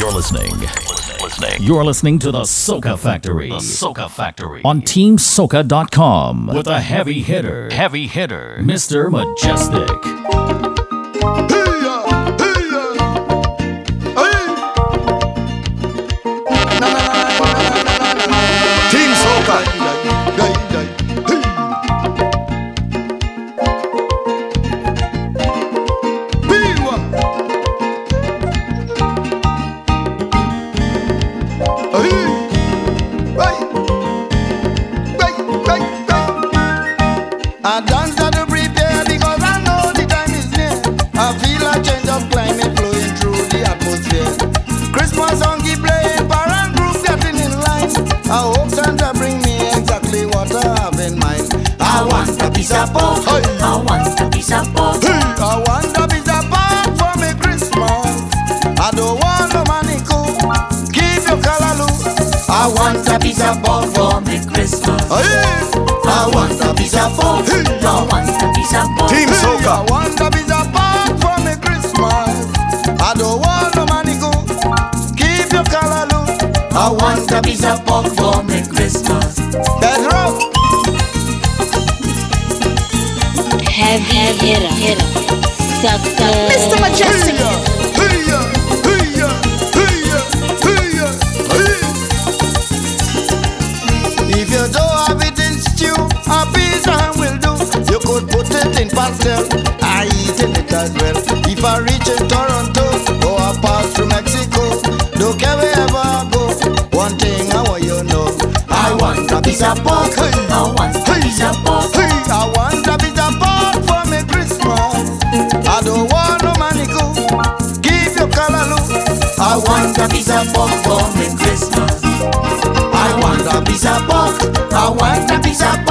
You're listening. Listening. You're listening to the Soca Factory. The Soca Factory on TeamSoca.com with a heavy hitter, heavy hitter, Mr. Mejustik. Christmas. I want a piece of pork. I want a piece of.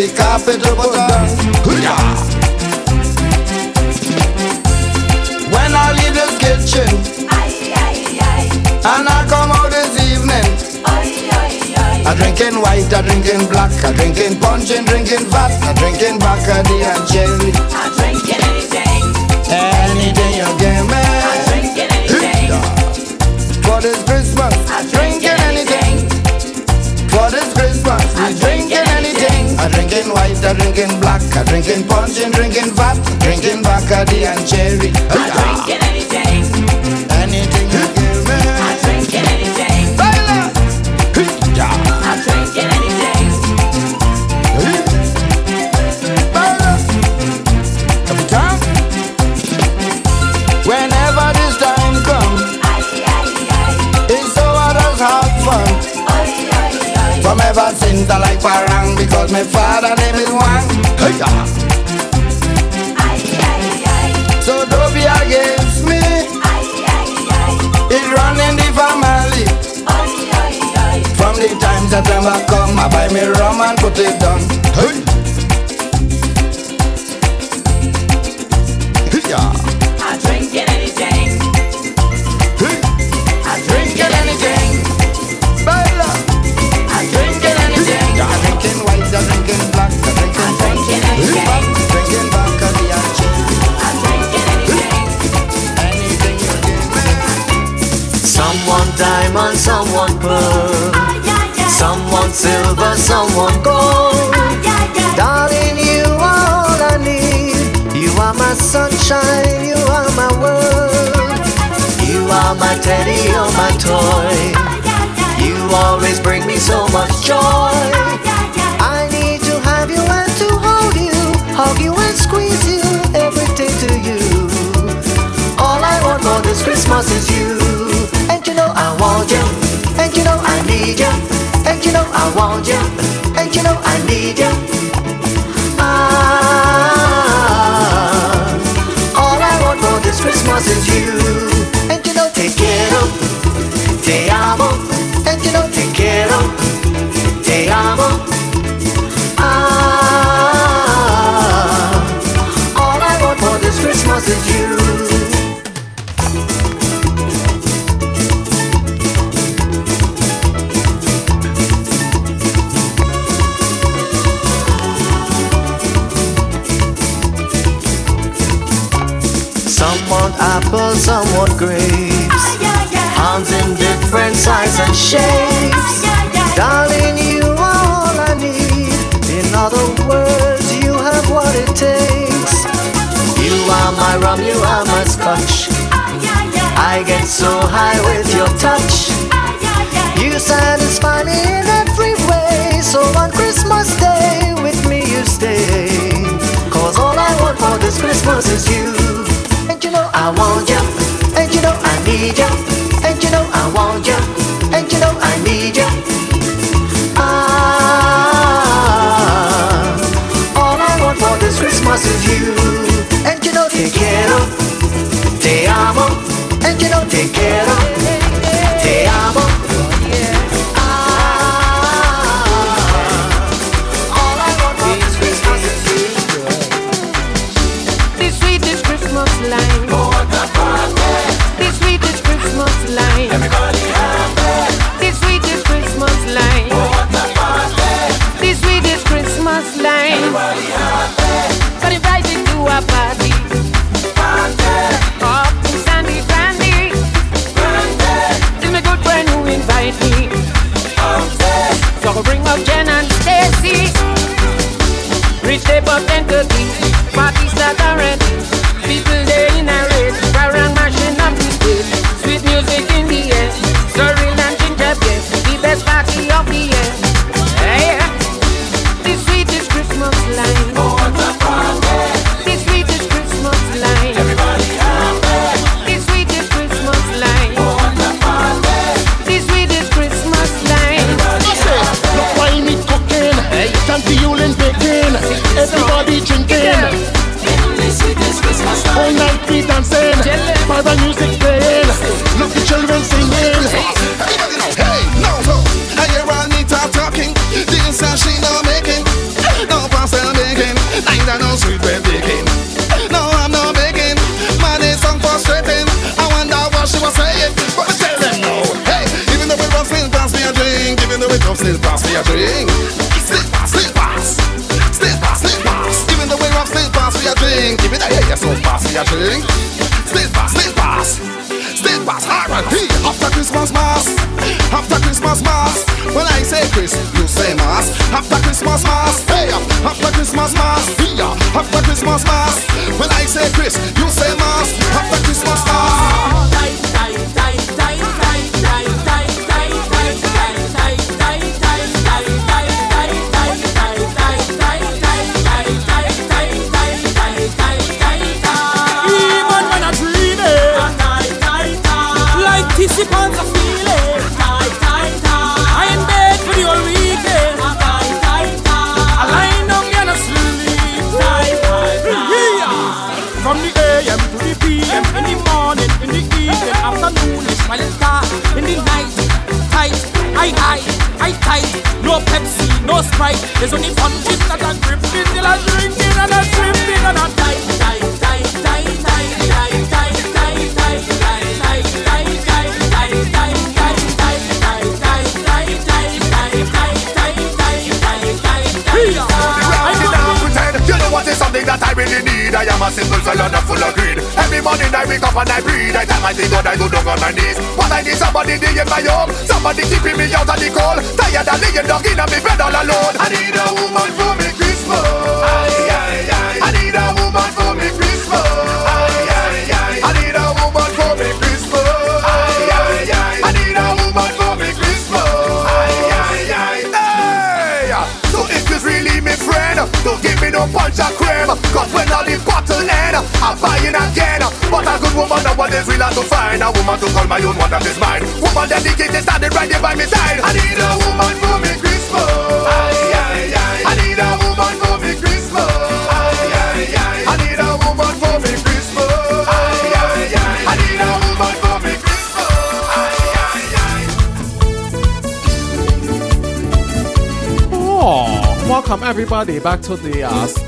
the carpet double dance. When I leave this kitchen, aye, aye, aye. and I come out this evening, aye aye aye. I drinking white, I drinking black, I drinking punch and drinking fat, I drinking Bacardi and cherry. I drinking After drinking black, drinking punch and drinking vodka, drinking Bacardi and cherry.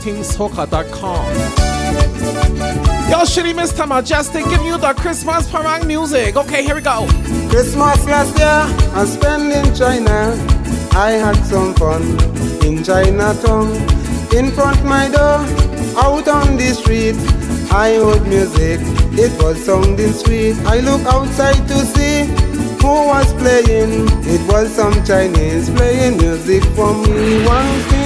teamsoca.com. Yo, shitty Mr. Mejustik, give you the Christmas parang music. Okay, here we go. Christmas last year I spent in China. I had some fun in Chinatown. In front my door, out on the street, I heard music. It was sounding sweet. I look outside to see who was playing. It was some Chinese playing music for me. Sing pong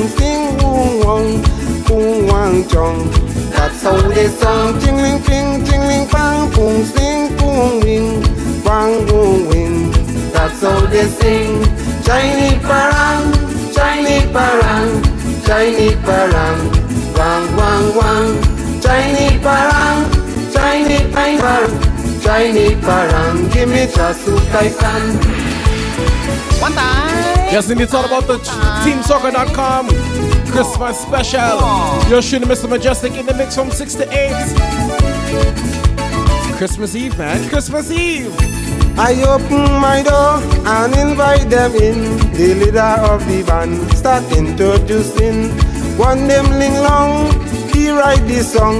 pong chang sing wong wong pong wang chong. That's how they song. Jingling ping jingling bang pong sing pong wing bang boom wing. That's how they sing. Chinese parang, Chinese parang, Chinese parang, wang wang wang. Chinese parang, Chinese parang, Chinese parang. Give me chasu kai fan. One time. Yes, and it's all about the teamsoca.com Christmas special. You're shooting Mr. Mejustik in the mix from 6 to 8. It's Christmas Eve, man. Christmas Eve. I open my door and invite them in. The leader of the band start introducing. One name Ling Long, he write this song.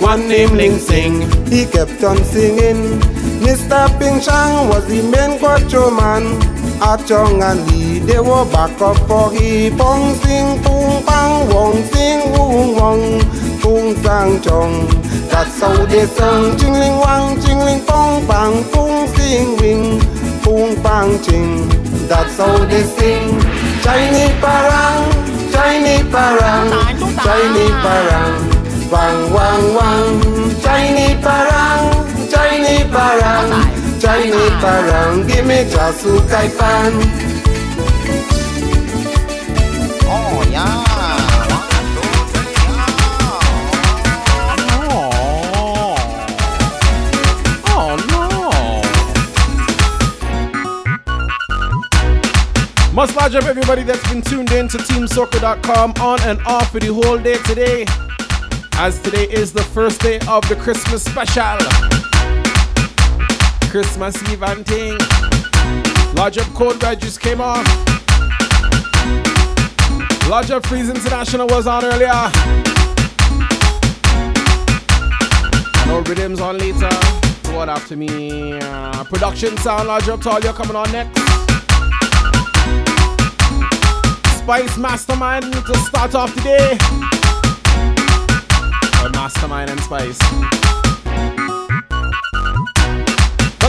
One name Ling Sing, he kept on singing. Mr. Ping Chang was the main cuatro man. Ah Chong and Lee, they were back up for he. Pong sing, pong bang, wong sing, wong wong, pong sang chong. That's how they sung. Jingling wang, jingling pong bang, pong sing wing, pong bang ching. That's how they sing. Chinese parang, Chinese parang, Chinese parang, wang wang wang. Chinese parang, Chinese parang, Chinese parang. Give me chasu kai fan. Oh yeah. Oh no. Must large up everybody that's been tuned in to teamsoca.com on and off for the whole day today. As today is the first day of the Christmas special. Christmas Eve and thing. Large up Code Red just came off. Large up Freeze International was on earlier. No rhythms on later. What after me? Uh, production sound large up to all you coming on next. Spice Mastermind to start off today. Or Mastermind and Spice.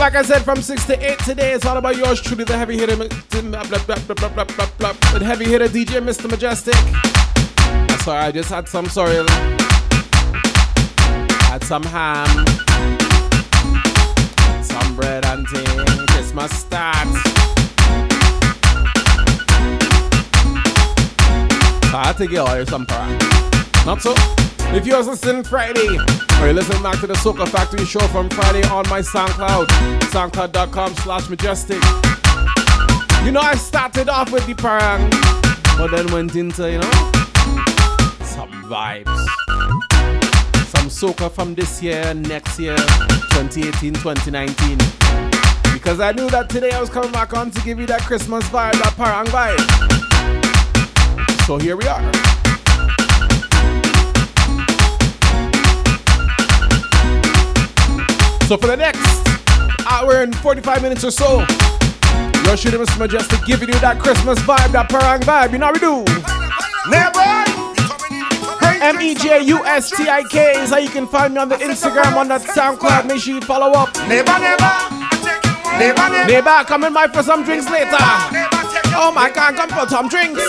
Like I said, from 6 to 8 today, it's all about yours truly, the heavy hitter, the heavy hitter DJ Mr. Mejustik. Sorry, I just had some sorrel. Had some ham. Some bread and thing. Christmas starts. I had to get all some parang. Not so. If you're listening Friday, or you're listening back to the Soca Factory show from Friday on my SoundCloud, soundcloud.com slash mejustik. You know, I started off with the parang, but then went into, you know, some vibes. Some soca from this year, next year, 2018, 2019. Because I knew that today I was coming back on to give you that Christmas vibe, that parang vibe. So here we are. So for the next hour and 45 minutes or so, you're shooting Mr. Mejustik giving you that Christmas vibe, that parang vibe. You know how we do. Never. M E J U S T I K is how you can find me on the Instagram, on that SoundCloud. Make sure you follow up. Never, never. Neighbor, come in by for some drinks later. Oh my God, come for some drinks.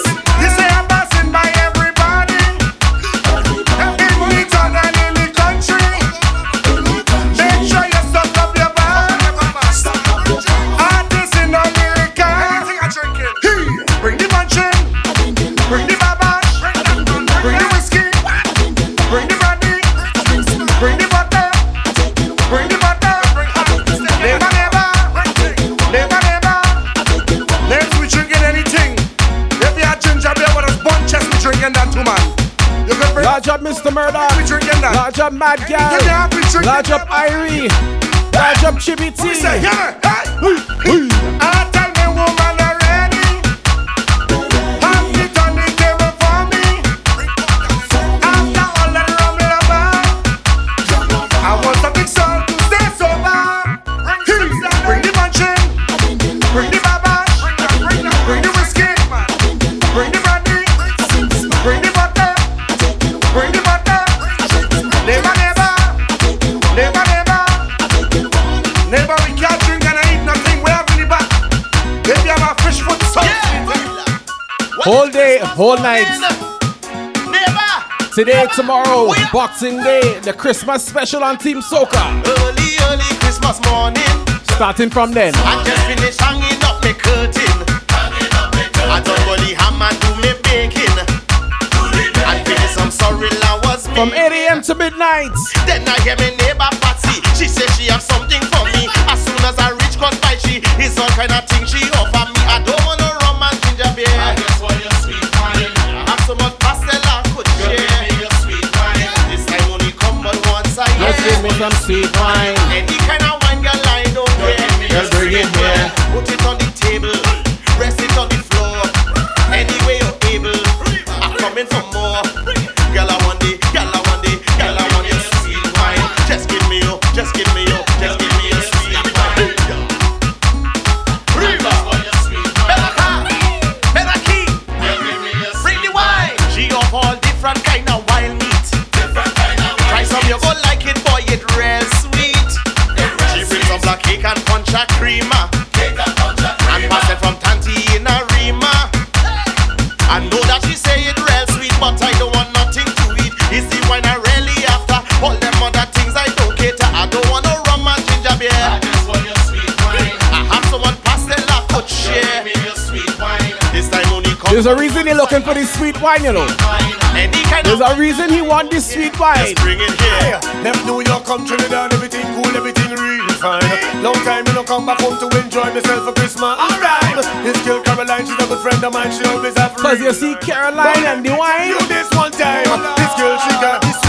up Mr. Murder. Large up Mad Gal. Large up Irie. Large up Chibi T. whole day, whole night. Today, tomorrow, oh, Boxing Day, the Christmas special on Team Soca. Early, early Christmas morning. Starting from then. I just finished hanging up my curtain. I don't really ham my do me baking. I finish some sorry I was From 8 a.m. to midnight. Then I hear my neighbor Patsy. She says she have something for me. As soon as I reach cause by she, it's all kind of thing she offer me. I don't some sweet wine. There's a reason he's looking for this sweet wine, you know. There's a reason he want this sweet wine. Just bring it here. Them New York come Trinidad, everything cool, everything real fine. Long time you know come back home to enjoy myself for Christmas. Alright. This girl Caroline, she's a good friend of mine. She always have. Cause you see Caroline and the wine. Do this one time. This girl, she got this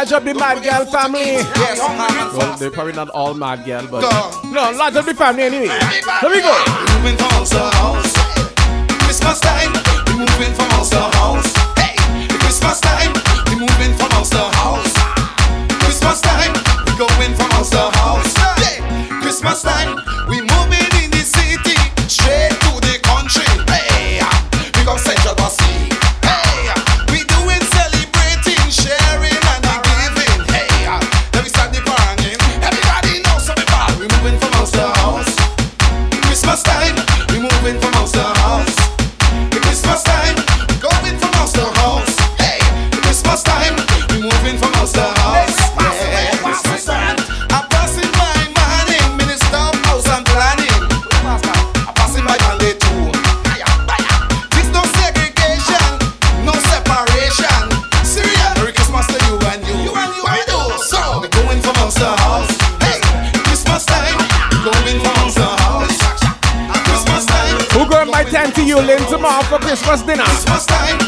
large of the mad girl family. Yes, well, they're probably not all mad girl, but no, large of the family anyway. Let me go. Moving from house to house. Christmas time, we moving from house to house. Hey, Christmas time, we moving from house to house. Christmas time, we going from house to house. Christmas time. For Christmas dinner. Christmas time,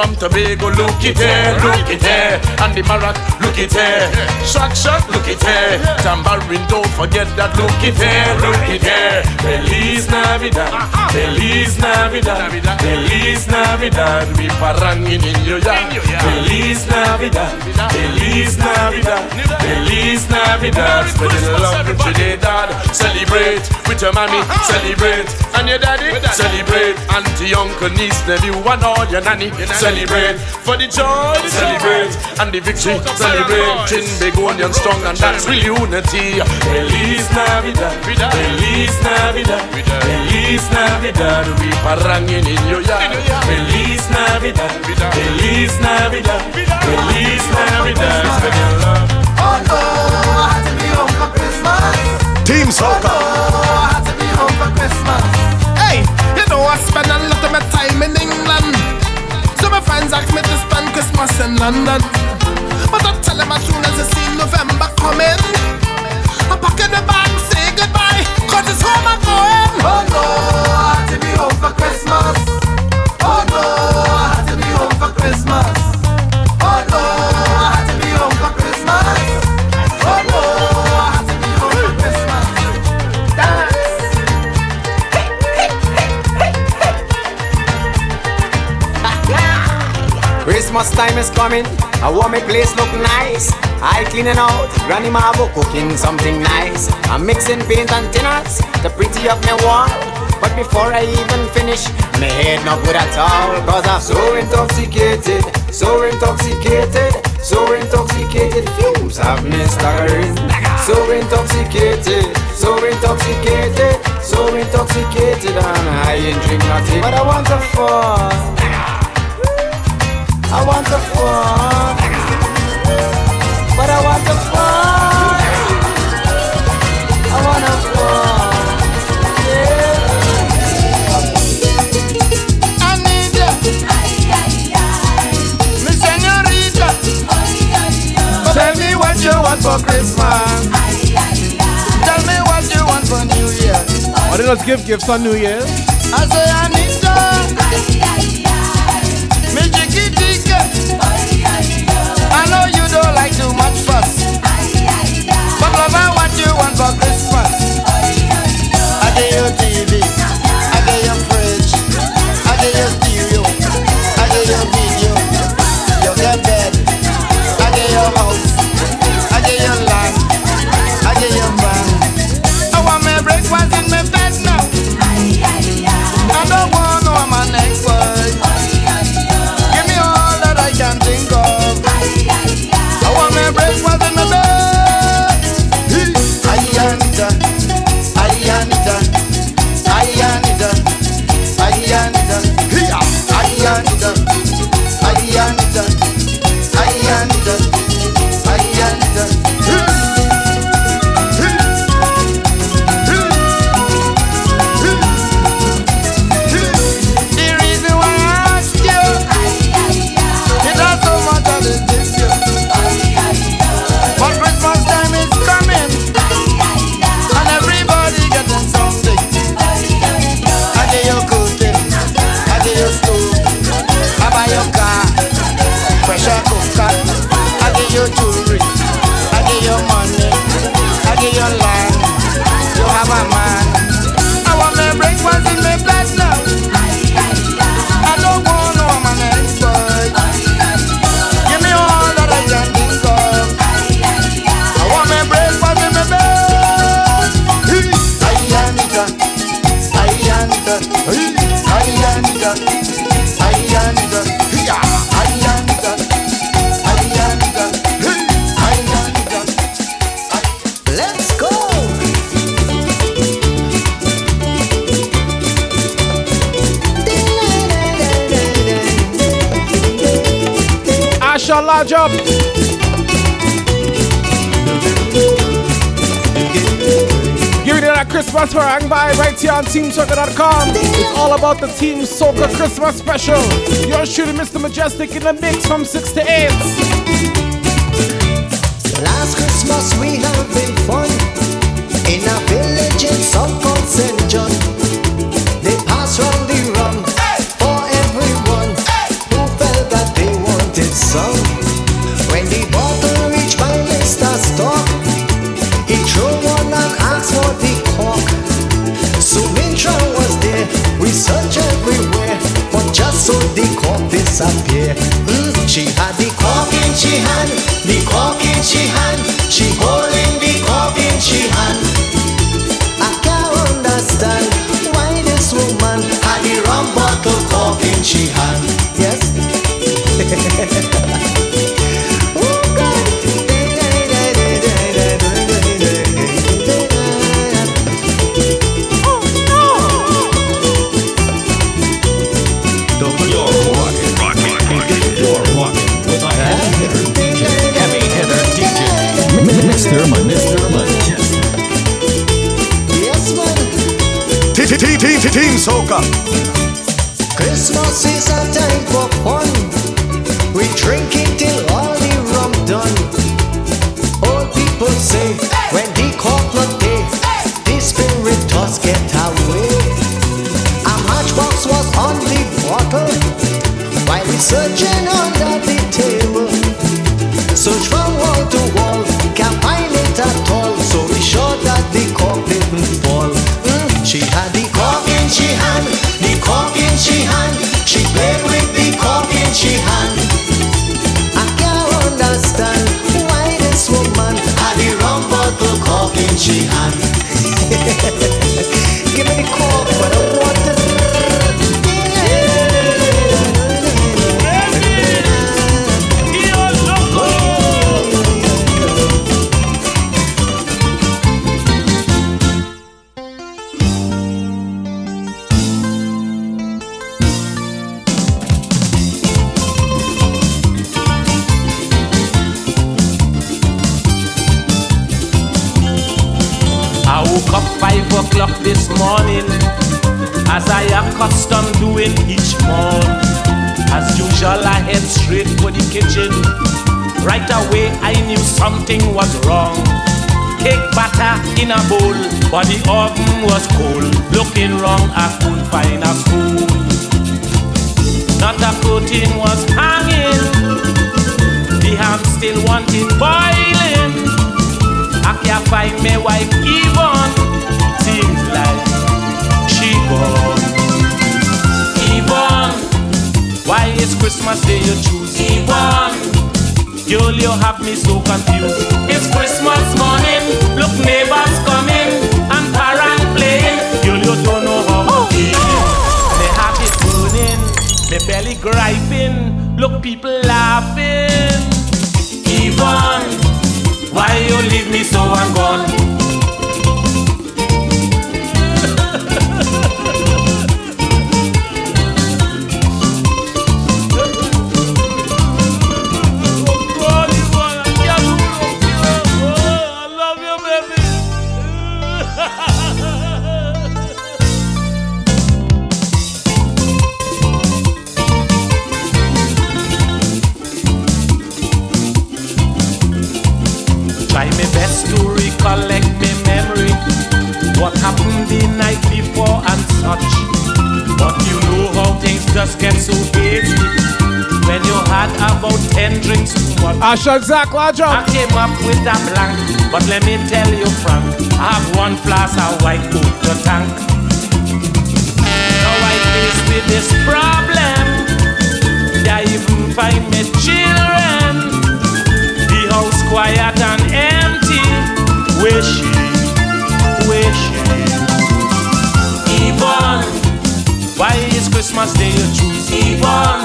from Tobago, look it there, look it here, and the marac, look it here. Shock, shock, look it here. Tambourine, don't forget that, look it here, look it here. Feliz Navidad, Feliz Navidad, Feliz Navidad, we parangin in your yard. Feliz Navidad, Feliz Navidad, Feliz Navidad, spreading love in Trinidad. Celebrate with your mommy, celebrate, and your daddy, celebrate. Auntie, uncle, niece, nephew, and all your nanny, celebrate. For the joy, celebrate, and the victory, celebrate. Chin big, onion strong, and that's real unity. Feliz Navidad, Feliz Navidad, Feliz Navidad, we parangin in your yard. Feliz Navidad, Feliz Navidad, Feliz Navidad, spreading love. Although I had to be home for Christmas. Team Soca. For Christmas. Hey, you know I spend a lot of my time in England. So my friends ask me to spend Christmas in London. But I tell them as soon as I see November coming, I pack in the bag, say goodbye, cause it's home I'm going. Although I had to be home for Christmas. Although I had to be home for Christmas. Christmas time is coming. I want my place look nice. I cleaning out. Granny Marvo cooking something nice. I'm mixing paint and thinners to pretty up my wall. But before I even finish, my head not good at all. Cause I'm so intoxicated, so intoxicated, so intoxicated. Fumes have me staggering. So intoxicated, so intoxicated, so intoxicated. And I ain't drink nothing, but I want to fall. I want to fall, but I want to fall. I want to fall. I need ya. Mi señorita. Tell me what you want for Christmas. Tell me what you want for New Year. Why did us give gifts on New Year's? I say I need ya. I know you don't like too much fuss. But you want for Christmas? charge up. Give it that Christmas parang vibe right here on TeamSoca.com. It's all about the Team Soca Christmas special. You're shooting Mr. Mejustik in the mix from 6 to 8. just get so hasty. When you had about ten drinks, what? I shall Zach Lodge I came up with a blank, but let me tell you frank, I have one flask of white oak the tank. Now I face with this problem. I even find me children. The house quiet and empty. Wishing, wishing. Even why? Christmas Day you choose. Even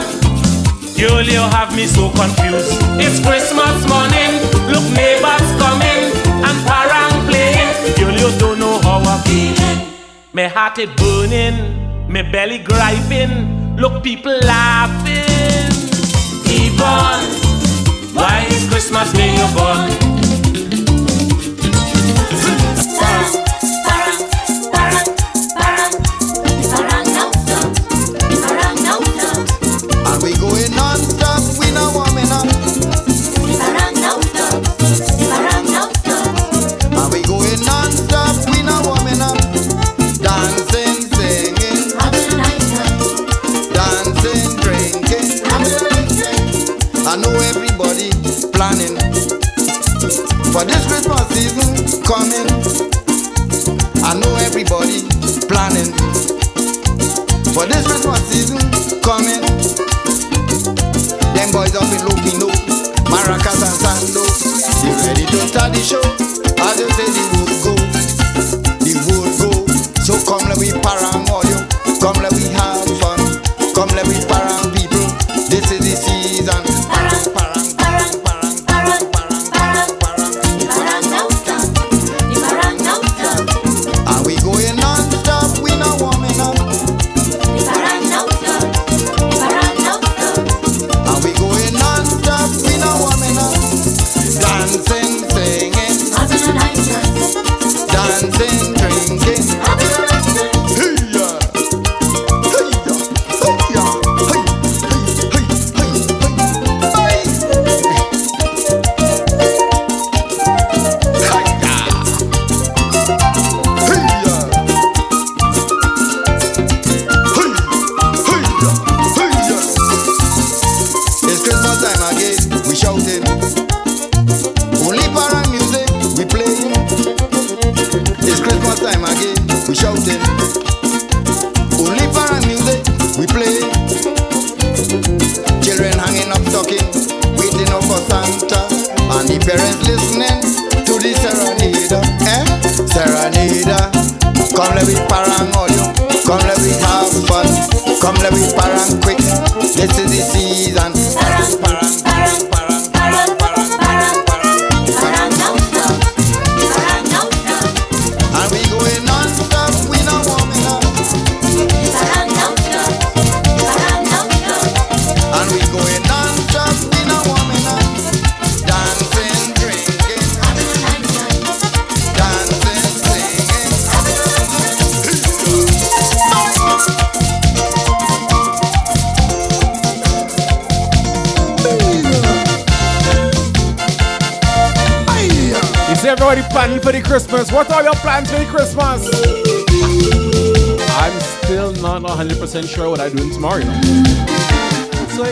Girl, you have me so confused. It's Christmas morning, look neighbors coming and parang playing. Girl, you don't know how I'm feeling. My heart is burning, my belly griping. Look, people laughing. Even why is Christmas Day you born?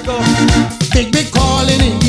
Big, big calling it.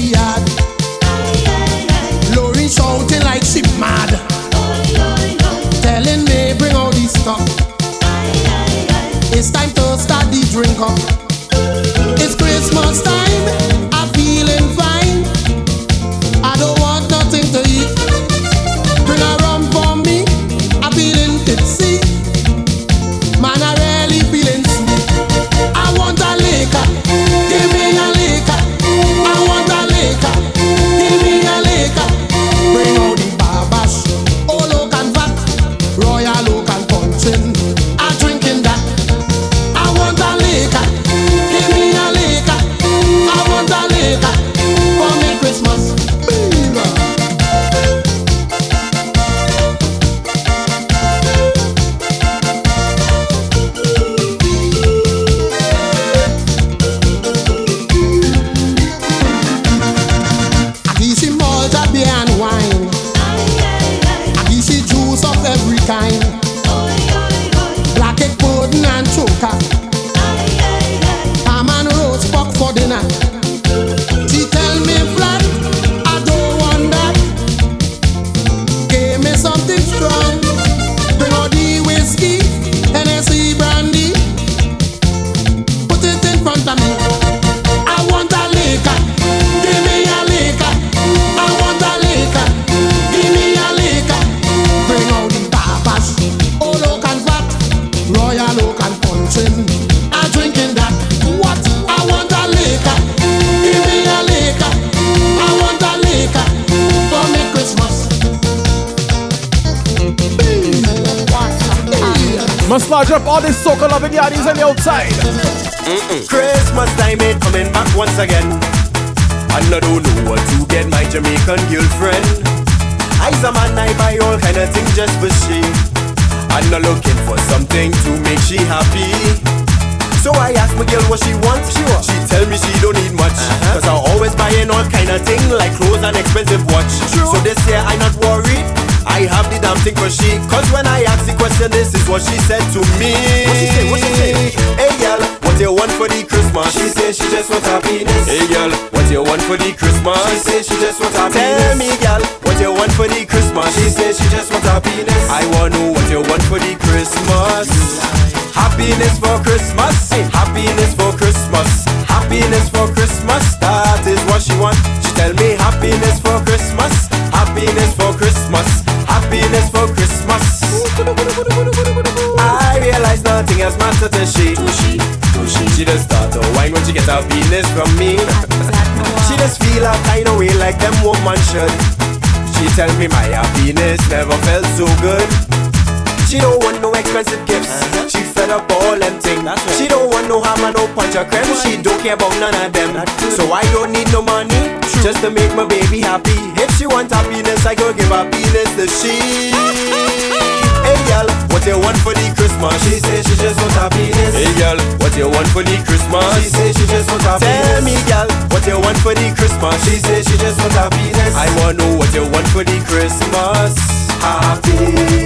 Want for the Christmas? She say she just want happiness. Tell me girl, what you want for the Christmas? She say she just want happiness. I want to know what you want for the Christmas. Happy.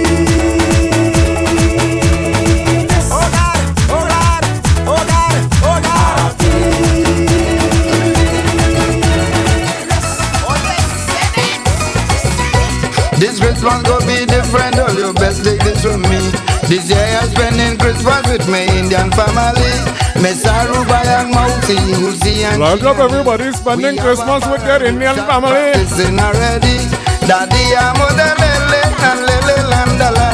This Christmas gonna be different, all you best take this from me. This year I'm spending Christmas with my Indian family. Miss Aruba and Uzi and up everybody spending Christmas with their Indian family. Listen already. Daddy, I'm on the lele and lele.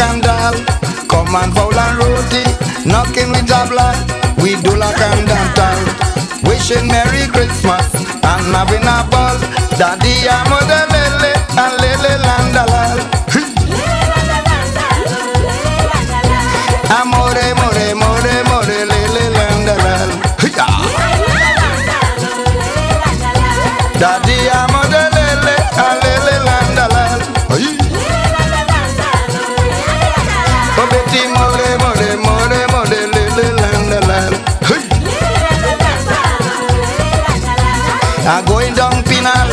And come and fowl and roti. Knocking with a black, we do like and dantal. Wishing Merry Christmas and having a ball. Daddy, I'm a eh, lele and lele landalal. I'm going down Penal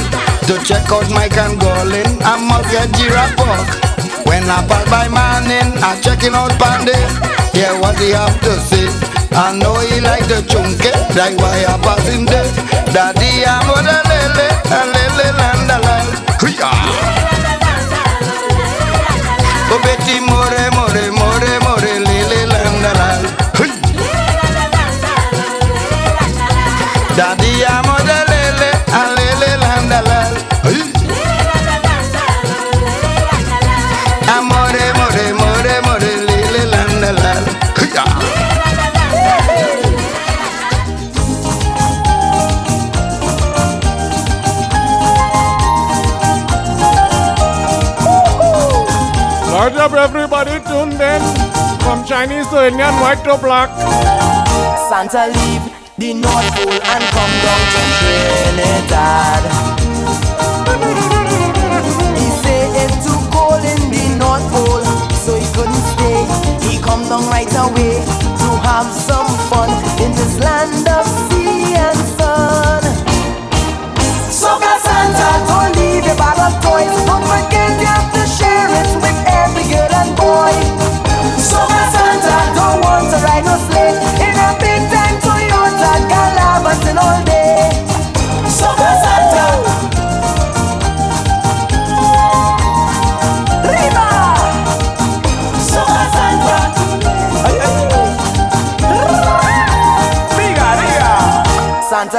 to check out Mike and Golin. I must get giraffe walk. When I pass by Manning, I'm checking out Pandy. Yeah, what he have to say. I know he like the chunky, that's why I pass him there. Daddy, I'm on the lele, a lele landalal. Oh, Betty, Chinese to Indian, white to black. Santa leave the North Pole and come down to Trinidad. He say it's too cold in the North Pole, so he couldn't stay. He come down right away to have some fun in this land of sea and sun. Soca Santa, don't leave your bag of toys. Don't forget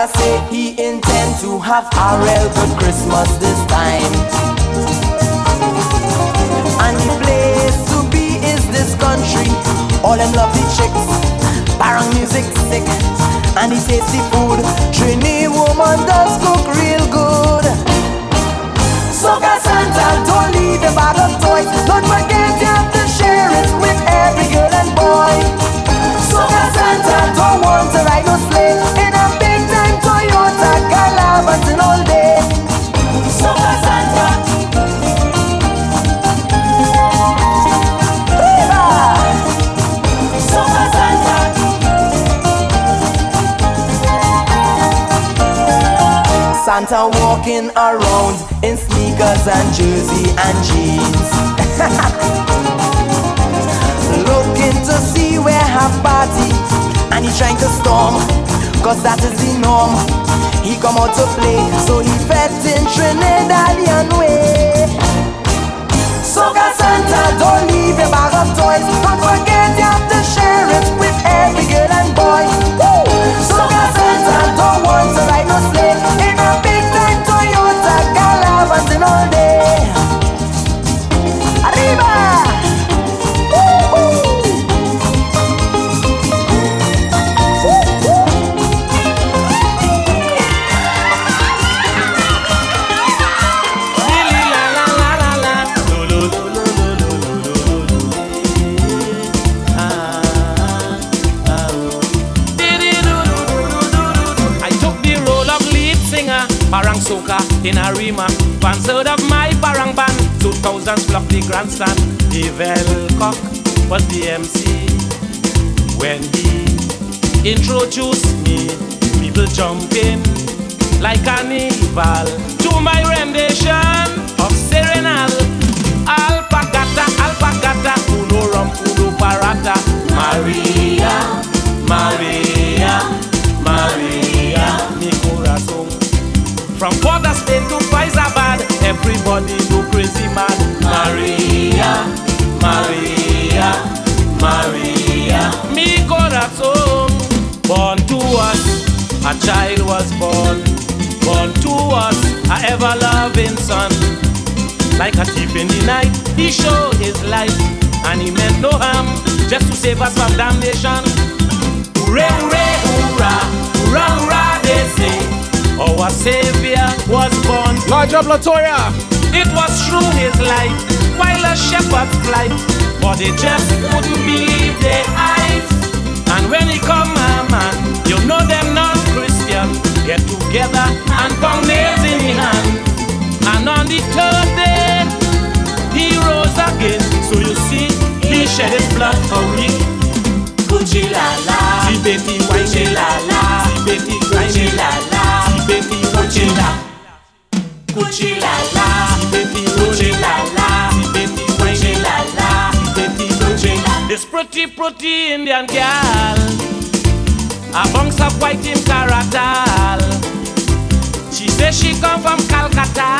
Say he intend to have a real good Christmas this time. And the place to be is this country. All them lovely chicks, parang music sick, and the tasty food. Trini woman does cook real good. Soca Santa, don't leave your bag of toys. Don't Santa walking around in sneakers and jersey and jeans. Looking to see where have party and he trying to storm, cause that is the norm. He come out to play, so he fed in Trinidadian way. Soca Santa, don't leave your bag of toys. Don't forget you have to share it with in a Rima. Fans heard of my Parang band, 2000s flock the grandstand. Evel Cock was the MC. When he introduced me, people jumping like carnival to my rendition of Serenal. Alpacata, alpacata, uno rum, uno parata. Maria, Maria, From of Spain to Fyzabad, everybody go crazy mad. Maria, Maria, Maria, mi corazón. Born to us, a child was born. Born to us, a ever-loving son. Like a thief in the night, he showed his light, and he meant no harm, just to save us from damnation. Hooray, hooray, hoorah, hoorah, hoorah, they say. Our Savior was born. Large up Latoya. It was through his light, while a shepherd's flight, but they just couldn't believe their eyes. And when he come, a man, you know them non-Christian, get together and pound nails in the hand. And on the third day, he rose again. So you see, he shed his blood for we. Gucci la la, si Betty Gucci la la, Betty Gucci la la, si Gucci la la, si Gucci. This pretty, pretty Indian girl, a bunch of white in Caratal. She says she come from Calcutta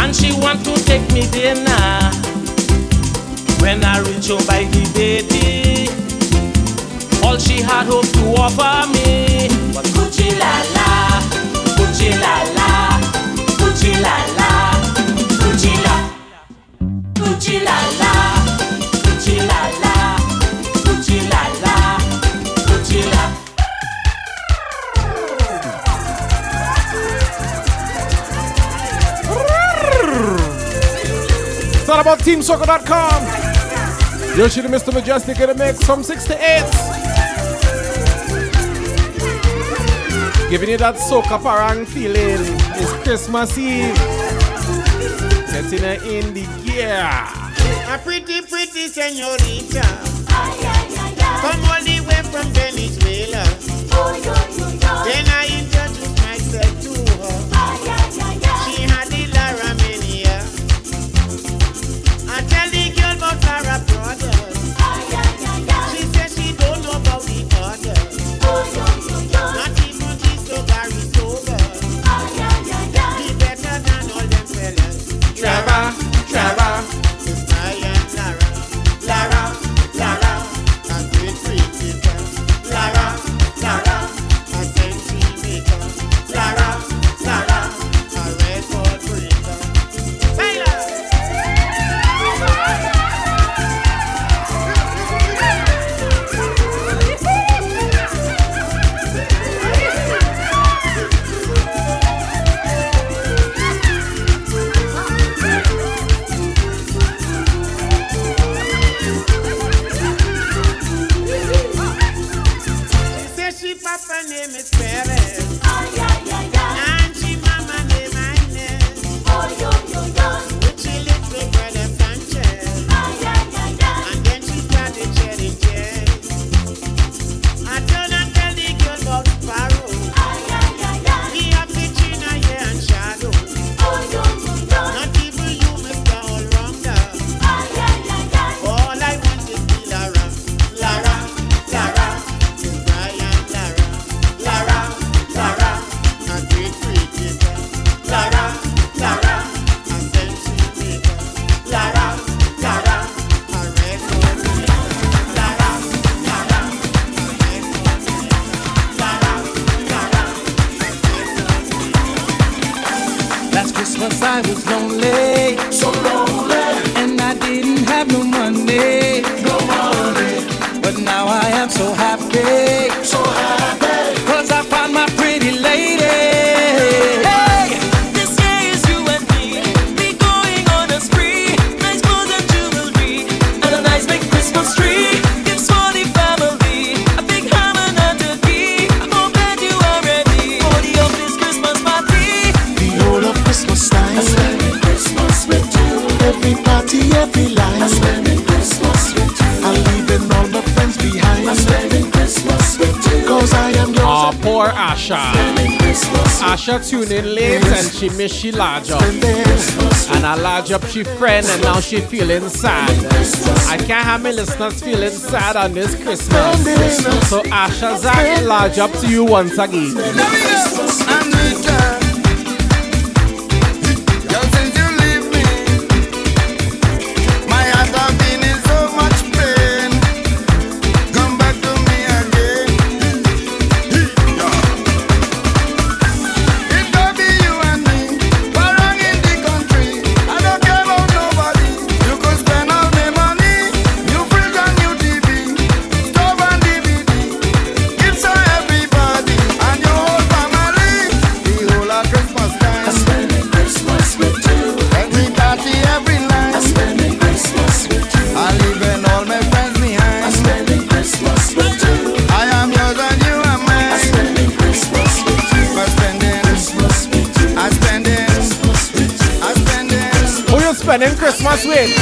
and she want to take me dinner. When I reach home by the baby, all she had hope to offer me was Gucci la la, Gucci la la, about TeamSoca.com. You're shooting Mr. Mejustik in the mix from 6 to 8. Giving you that soca parang feeling. It's Christmas Eve. Getting her in the gear. A pretty, pretty señorita. Come all the way from Venezuela. Then I she large up. And I large up she friend and now she feeling sad. I can't have my listeners feeling sad on this Christmas. So Asha Zach, large up to you once again. Sweet.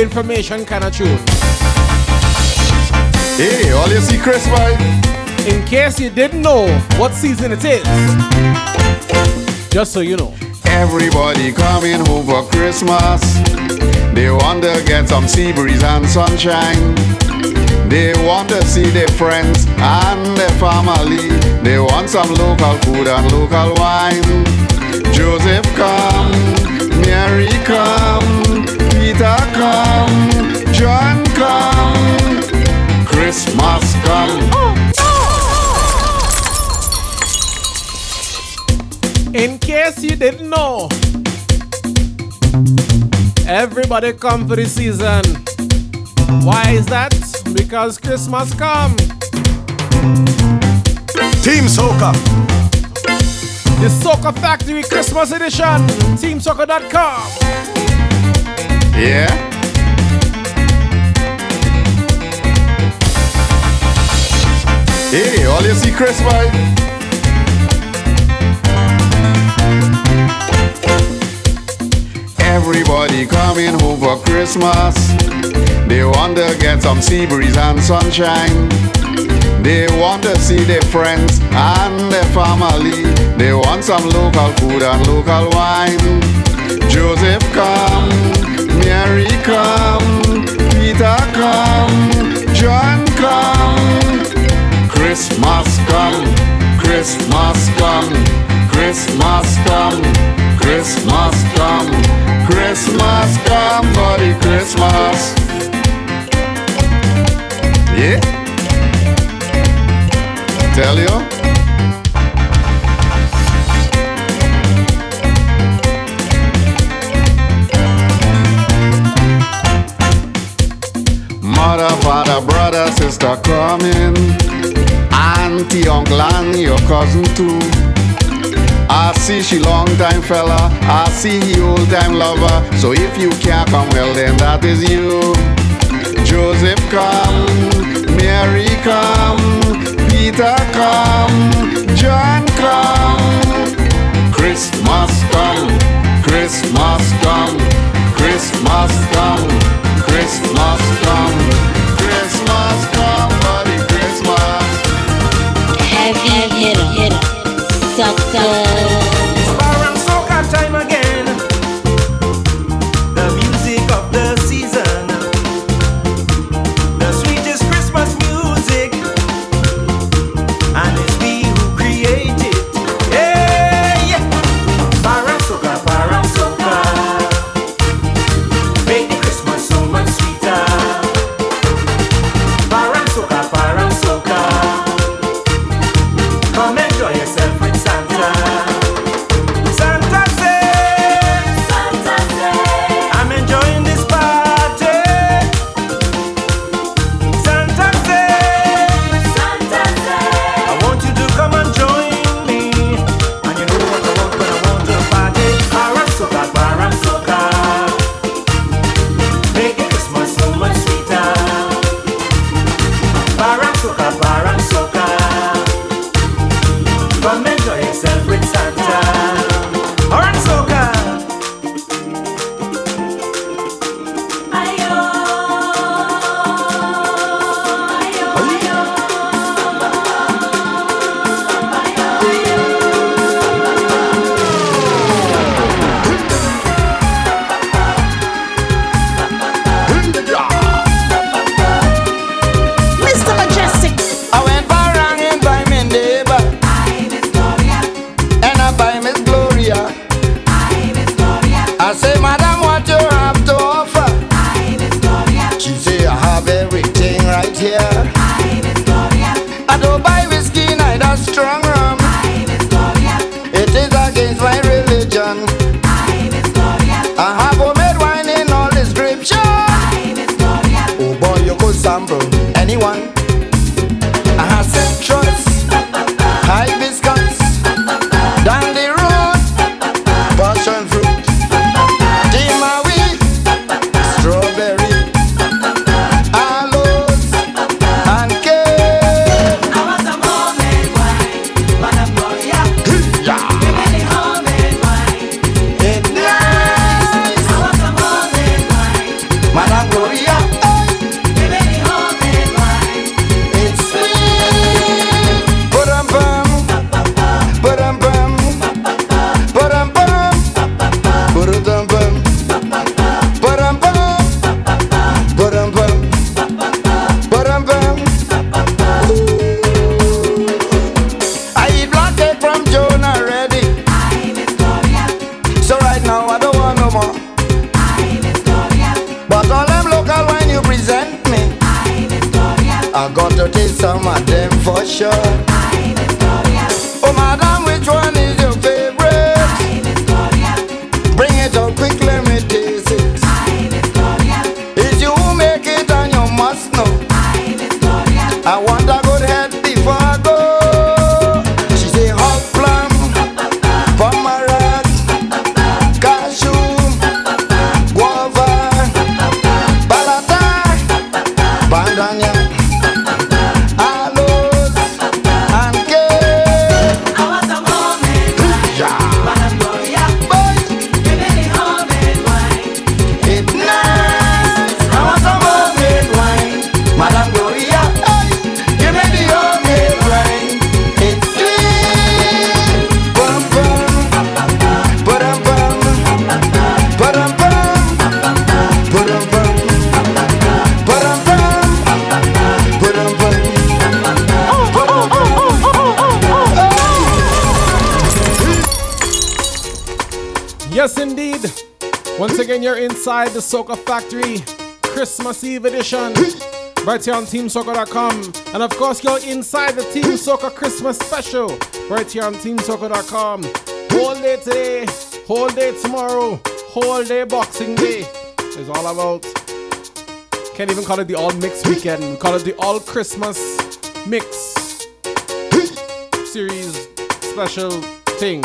information kind of tune. Hey, all you see Chris? In case you didn't know what season it is, just so you know. Everybody coming home for Christmas. They want to get some sea breeze and sunshine. They want to see their friends and their family. They want some local food and local wine. Joseph come, Mary come come, John come, Christmas come. In case you didn't know, everybody come for the season. Why is that? Because Christmas come. Team Soca, The Soca Factory Christmas Edition. TeamSoca.com. Yeah. Hey, all esse Chris vibe. Everybody coming home for Christmas. They want to get some sea breeze and sunshine. They want to see their friends and their family. They want some local food and local wine. Joseph come, Mary come, Peter come, John come. Christmas come, Christmas come, Christmas come, Christmas come, Christmas come, buddy Christmas. Yeah? Tell you? auntie, young and your cousin too. I see she long time fella, I see he old time lover. So if you can't come, well then that is you. Joseph come, Mary come, Peter come, John come, Christmas come. You're inside the Soca Factory Christmas Eve edition. Right here on TeamSoca.com. And of course, you're inside the Team Soca Christmas special. Right here on TeamSoca.com. Whole day today, whole day tomorrow, whole day Boxing Day. It's all about. Can't even call it the all mix weekend. We call it the all Christmas mix series special thing.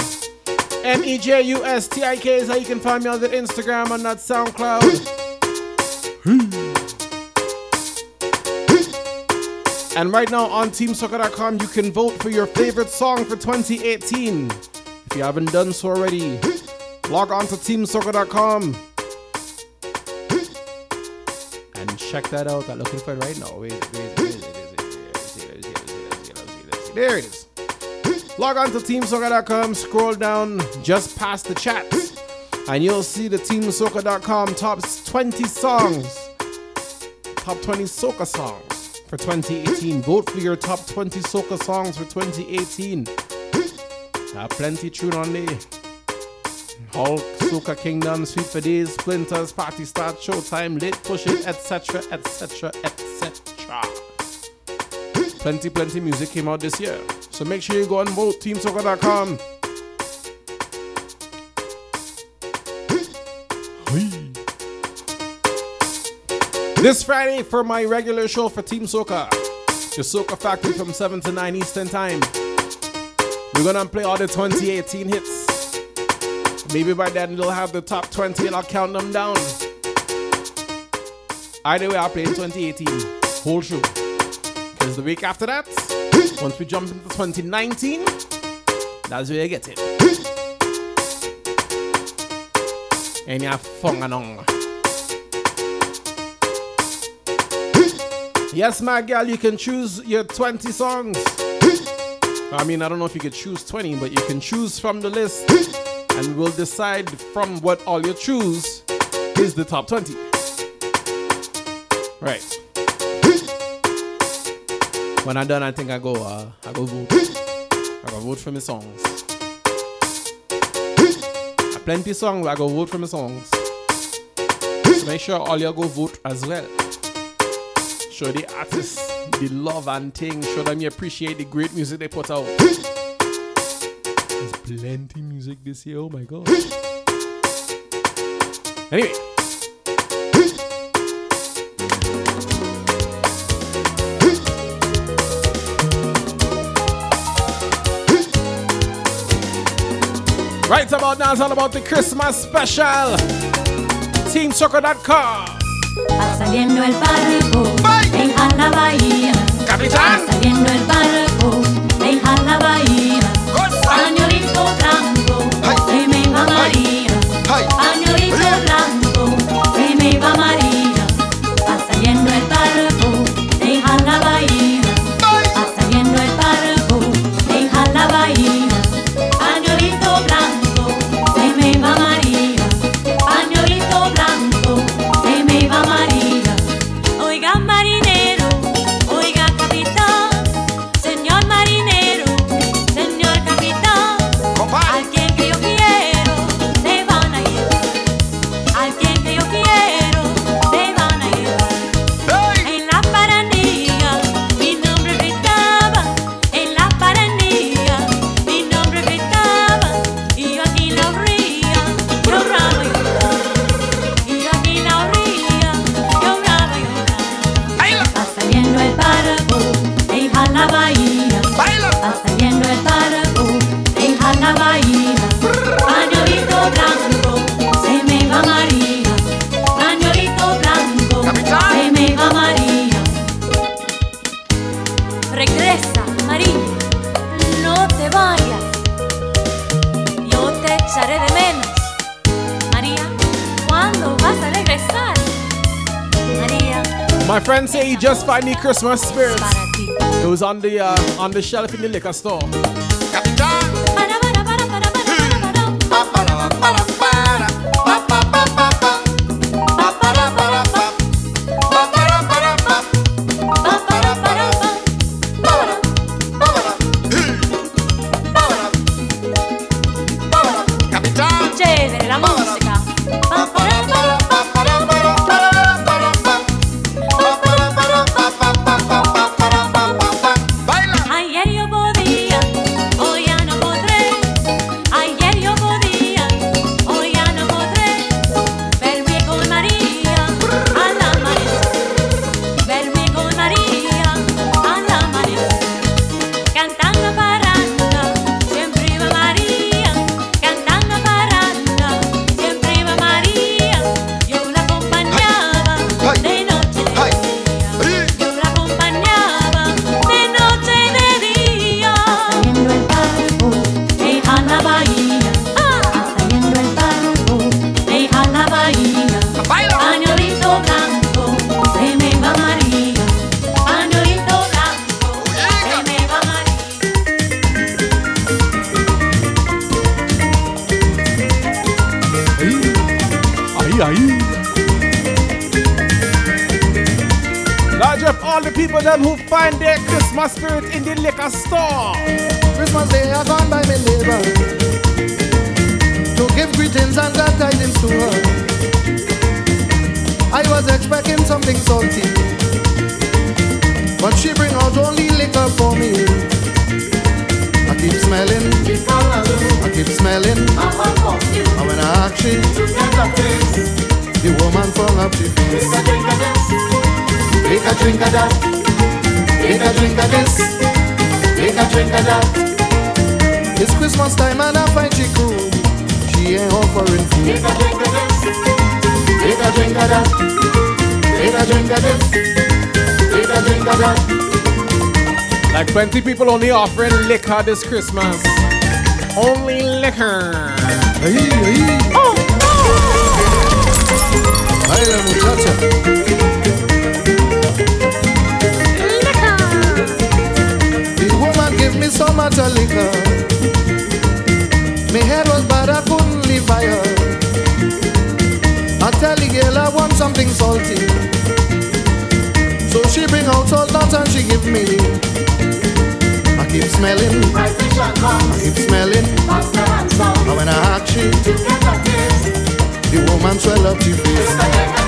M E J U S T I K is how you can find me on the Instagram and not SoundCloud. And right now on TeamSoca.com, you can vote for your favorite song for 2018. If you haven't done so already, log on to TeamSoca.com and check that out. I'm looking for it right now. Wait, wait, wait, There it is. Log on to TeamSoca.com, scroll down just past the chat, and you'll see the TeamSoca.com top 20 songs. Top 20 soca songs for 2018. Vote for your top 20 soca songs for 2018. There plenty tune on there. Hulk, Soca Kingdom, Sweet for Days, Splinters, Party Start, Showtime, Late Push It, etc., etc., etc. Plenty, plenty music came out this year. So make sure you go and vote teamsoca.com. This Friday for my regular show for Team Soca, the Soca Factory from 7 to 9 Eastern Time. We're gonna play all the 2018 hits. Maybe by then they'll have the top 20 and I'll count them down. Either way, I'll play 2018. Whole show. Because the week after that, once we jump into 2019, that's where you get it. And you have fun and on. Yes, my girl, you can choose your 20 songs. I mean, I don't know if you could choose 20, but you can choose from the list and we'll decide from what all you choose is the top 20. Right. When I'm done, I think I go, uh, I go vote. I go vote for my songs. I plenty songs, I go vote for my songs. So make sure all you go vote as well. Show the artists the love and thing. Show them you appreciate the great music they put out. There's plenty music this year. Oh my god. Anyway. Right about now, it's all about the Christmas special. TeamSoca.com. Va saliendo el barco, deja la bahía. Capitán. Va saliendo el barco, deja la bahía. Pañolito blanco, Christmas spirit. It was on the uh, on the shelf in the liquor store. people only offering liquor this Christmas. Only liquor. Ahí. Oh. Baila, muchacha. The woman gave me so much liquor. My head was bad, I couldn't live by her. I tell the girl I want something salty. smelling. keep smelling. Monster when I hug you. The woman swell up the face.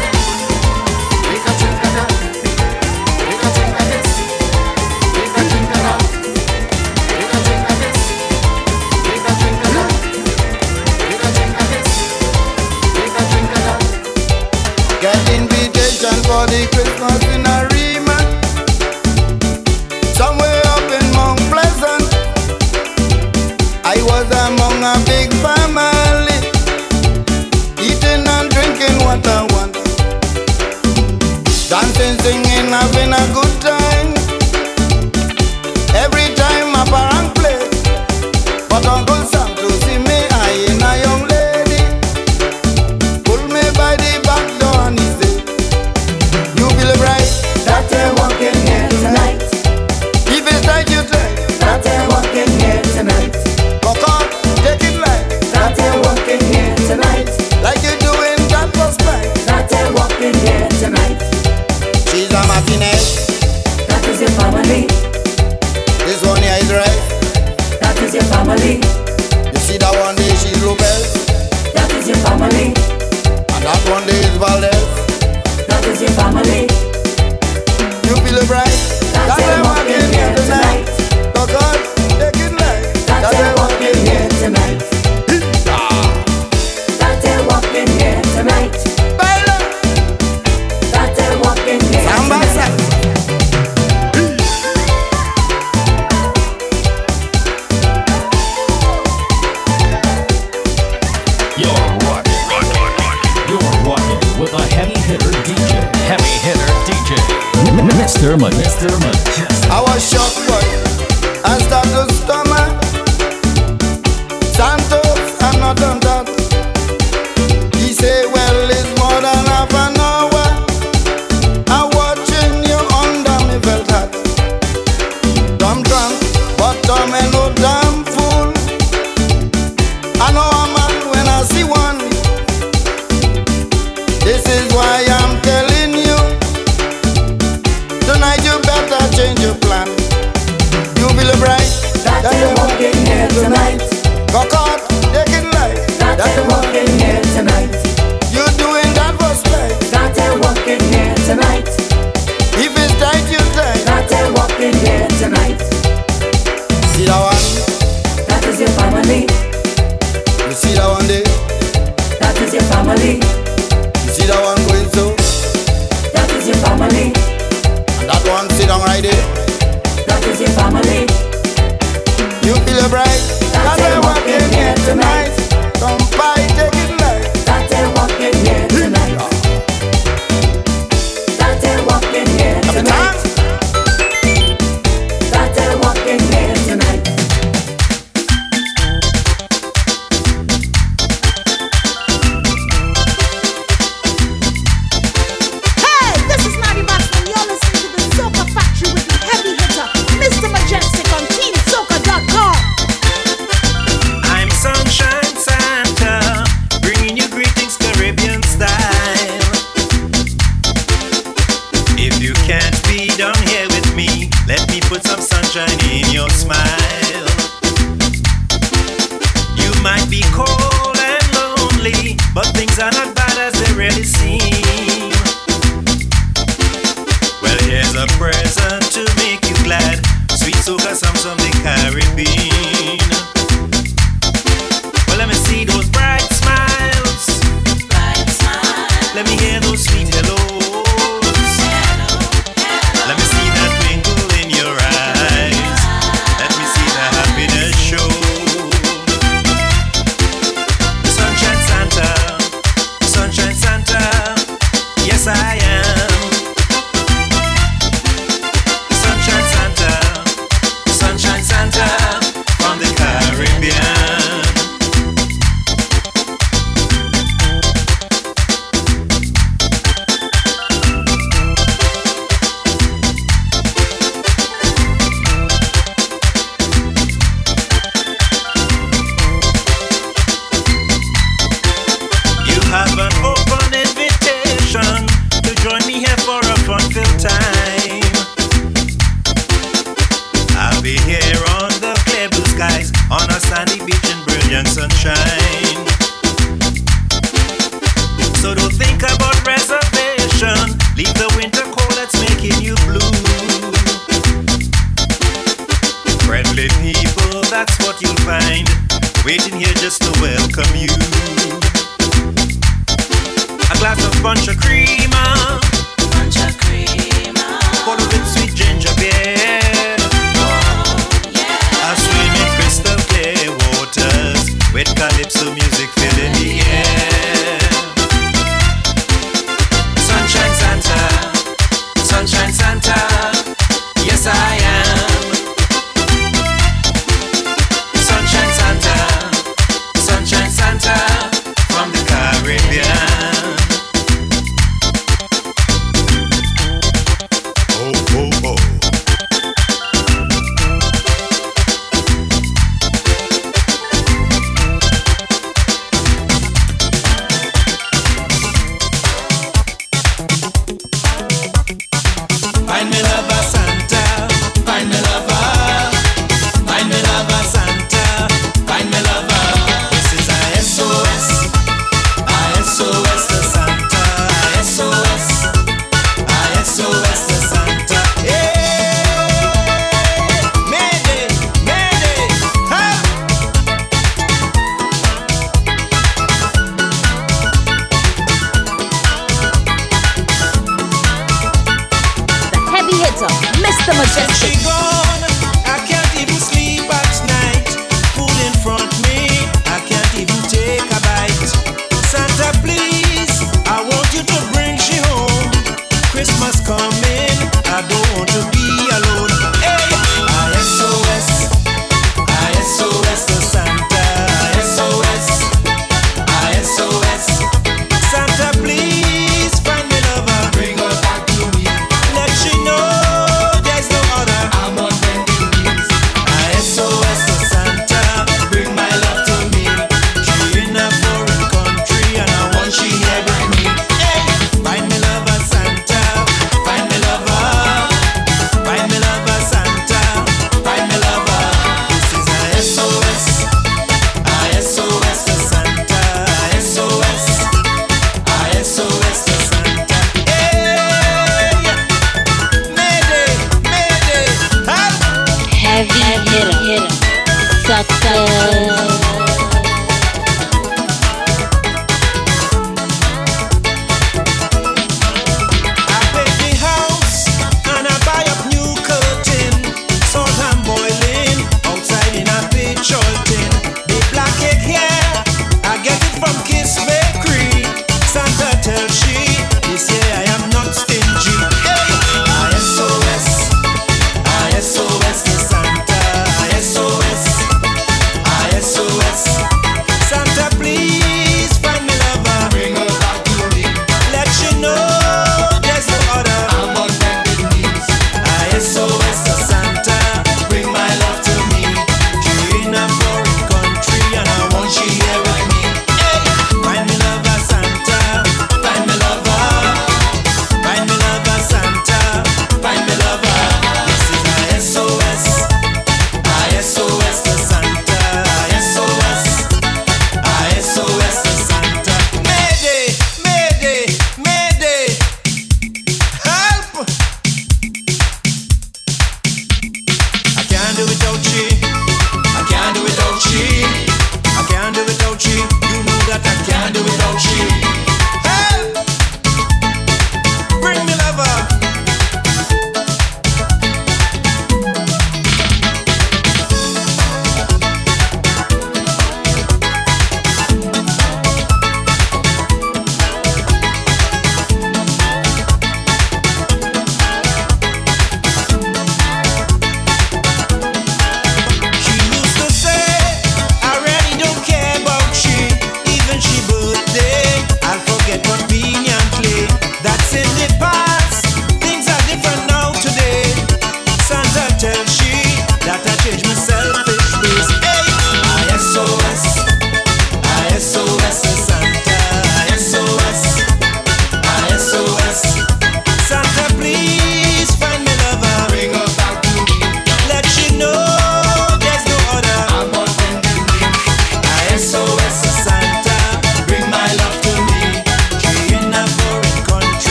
with me. Let me put some sunshine in your smile. You might be cold and lonely, but things are not bad as they really seem. Well, here's a present to make you glad. Sweet soca songs from the Caribbean. Well, let me see those bright smiles. Bright smiles. Let me hear those sweet hellos.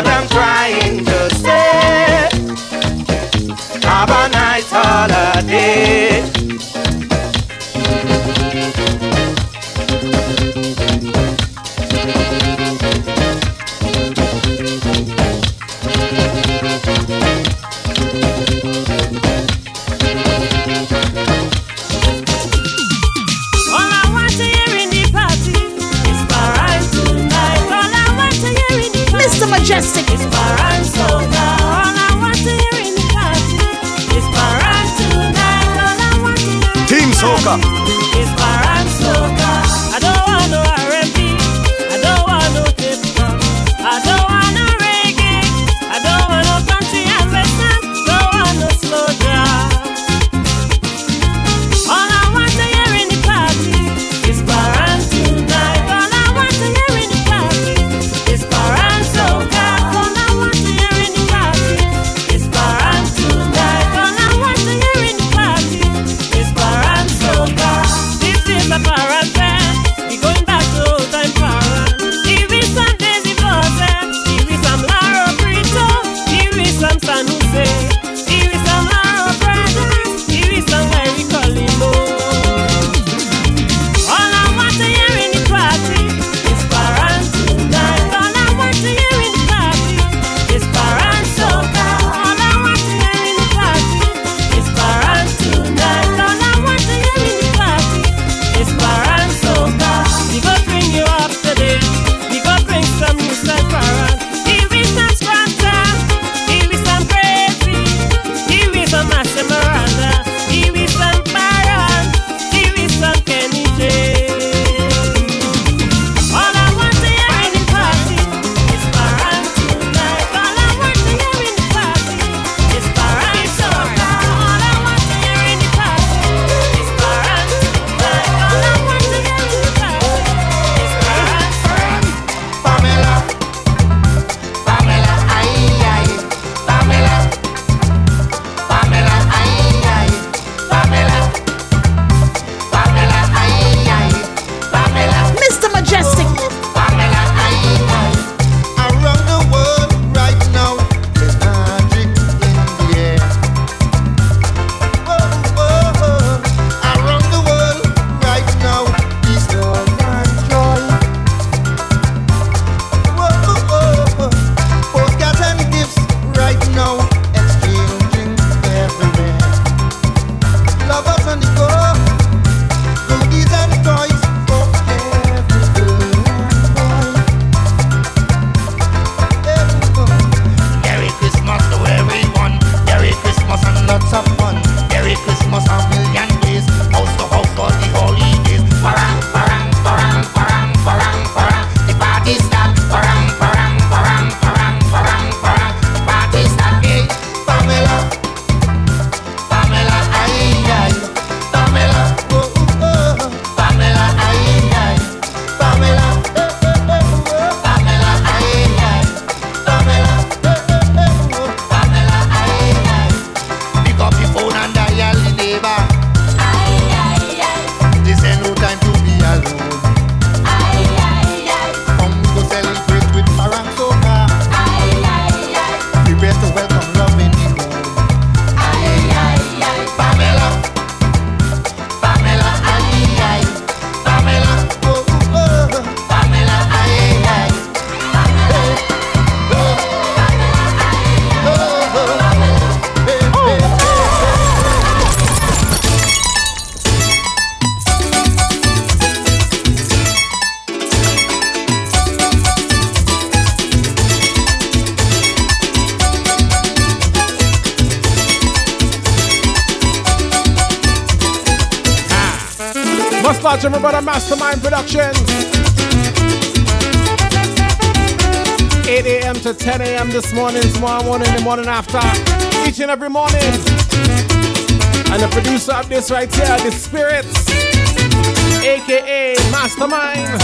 What I'm trying Most large my brother Mastermind Productions. 8 a.m. to 10 a.m. this morning, tomorrow morning, the morning after, each and every morning. And the producer of this right here, The Spirits, aka Mastermind.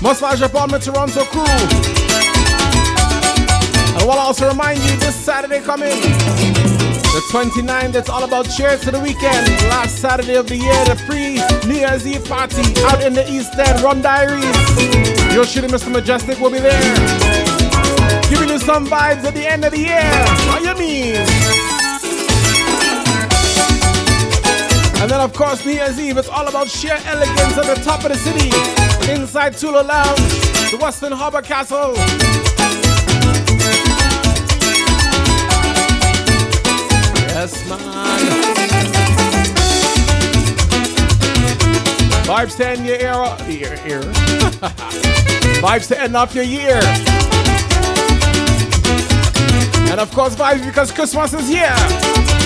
Most upon my Toronto crew. I want to also remind you this Saturday coming, the 29th, it's all about cheers to the weekend. Last Saturday of the year, the pre New Year's Eve party out in the East End, Run Diaries. Your shooter, Mr. Mejustik, will be there. Giving you some vibes at the end of the year. What you mean? And then, of course, New Year's Eve, it's all about sheer elegance at the top of the city. Inside Toula Lounge, the Westin Harbour Castle. Vibes to end your era. Ear, ear. vibes to end off your year. And of course, vibes because Christmas is here.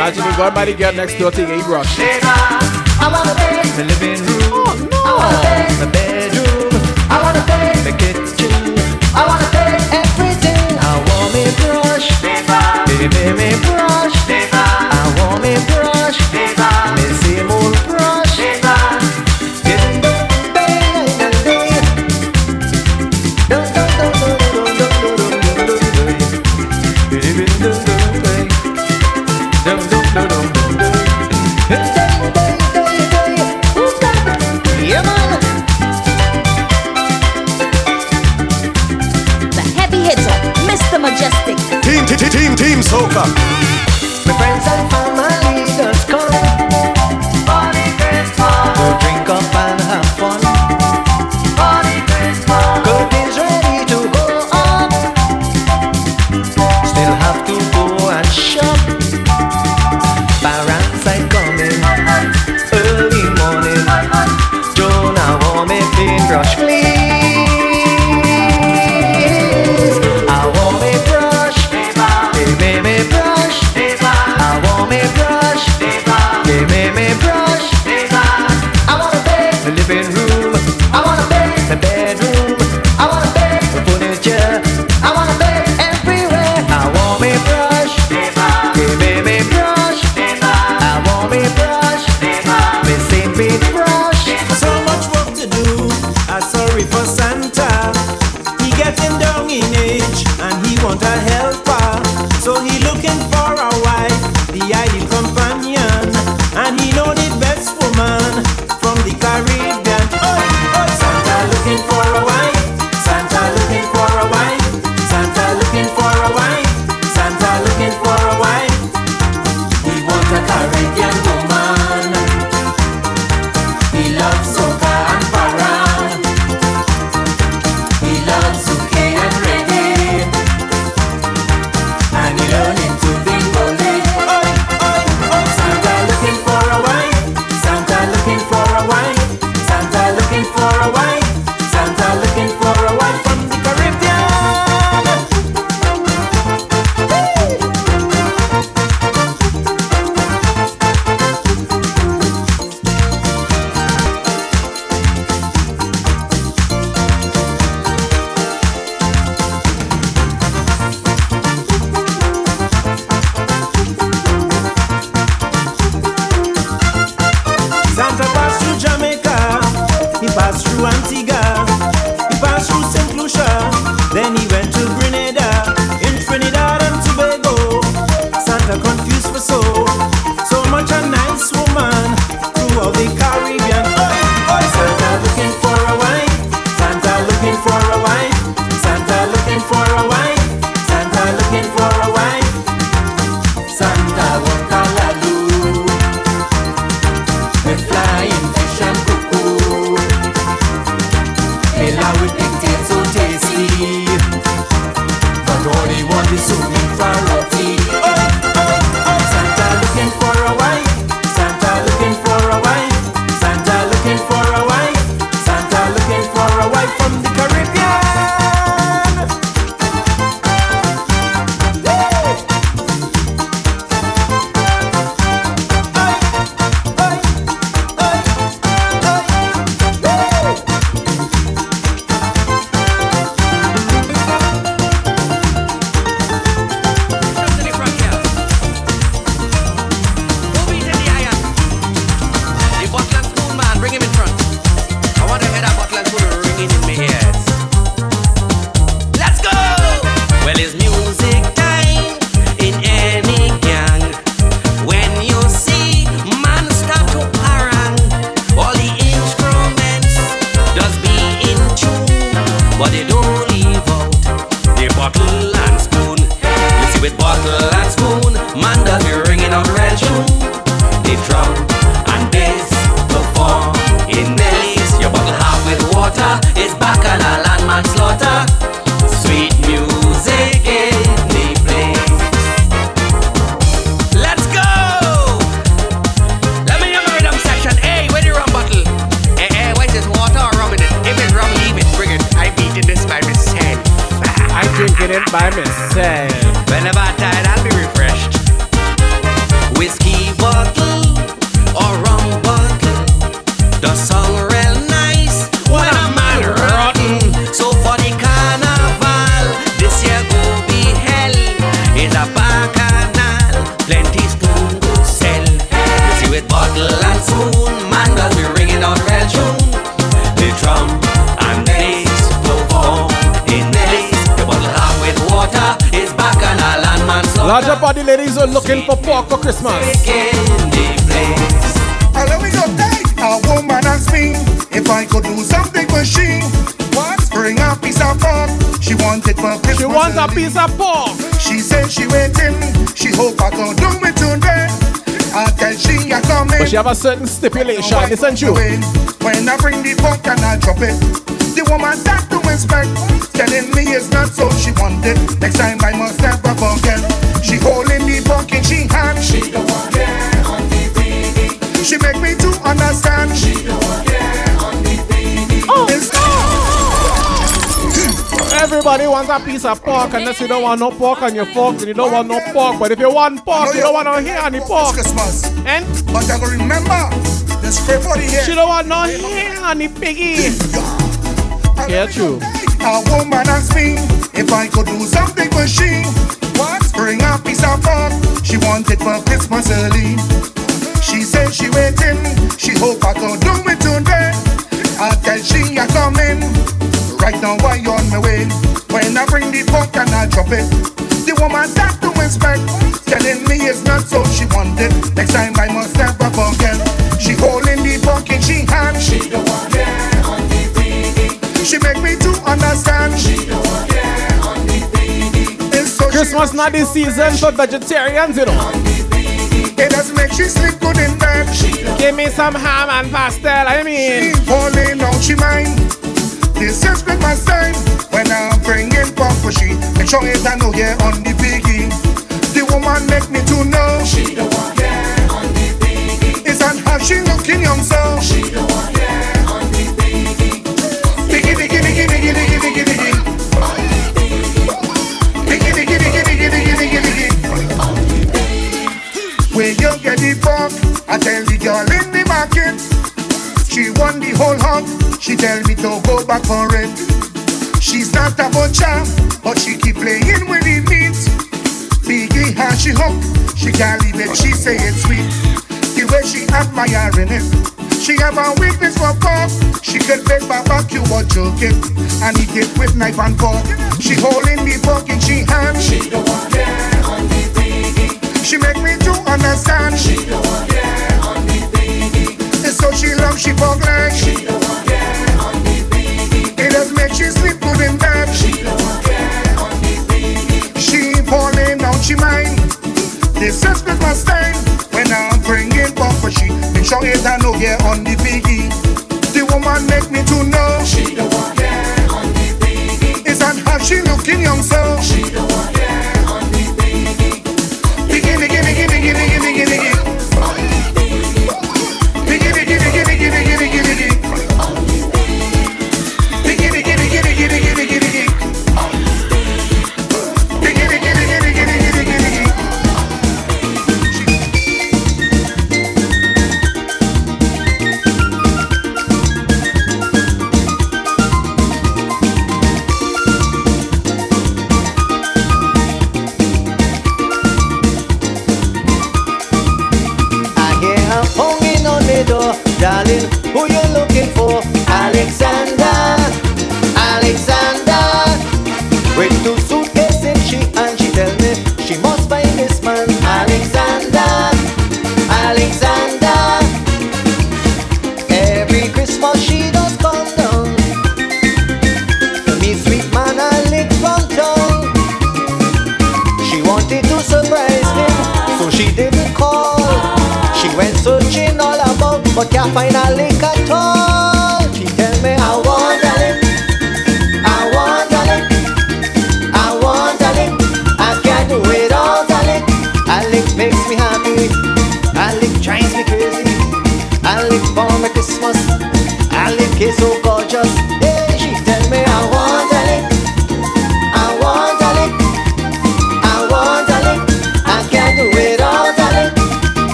Imagine you going by the girl next door to a brush. I wanna paint the living room. Oh, I wanna paint the bedroom. I wanna paint the kitchen. I wanna paint everything. I want me brush. Baby, me brush. It by myself. Whenever tired, I'll be refreshed. Whiskey bottle Larger body ladies are looking for pork for Christmas. Let me go hey, a woman asked me if I could do something for she. What? Bring a piece of pork. She wanted for Christmas. She wants a piece of pork. She said she waiting. She hope I could do it today. I tell she I come in. But she have a certain stipulation. Listen to you. When I bring the pork and I drop it. The woman start to inspect, telling me it's not so she wanted. Next time I must never forget. She holding the pork in she hand. She don't want it on the baby. She make me to understand. She don't want it on the baby. Oh, Everybody wants a piece of pork unless you don't want no pork on your fork, then you don't want no pork. But if you want pork, you don't want no hair on the pork. Christmas. And but I go remember the scrape for the hair. She don't want no hair on the piggy. Yeah, true. A woman asked me if I could do something for she. Bring a piece of pork. She wanted for Christmas early. She said she waiting. She hope I could do it today. I tell she I coming. Right now I on my way. When I bring the pork and I drop it. The woman start to inspect. Telling me it's not so she wanted. Next time I must never forget. She holding the pork in she hand. She don't want it on the. She make me to understand. She Christmas not the season for vegetarians, you know. It does make she sleep good in bed. Give me some ham and pastel, I mean. Falling out she mind. This is Christmas time when I'm bringing pork for she. Make sure it I know yeah on the piggy. The woman make me to know she don't want yeah on the piggy. It's an how she looking young so she don't want yeah I tell the girl in the market, she won the whole hog. She tell me to go back for it. She's not a butcher, but she keep playing with the meat. Biggie how she hook, she can't leave it. She say it's sweet. The way she admiring it. She have a weakness for pork. She could bake barbecue or joking, and eat it with knife and fork. She holding the pork in she hand. She don't care on the biggie. She make me to understand. She don't yeah is so she long, she fuck like She don't care on the baby It does make she sleep good in bed She don't care on the baby She falling out she mind This is Christmas time When I'm bringing bumper Make sure it I no care on the baby The woman make me to know. She don't care on the baby It's not how she looking young so. She don't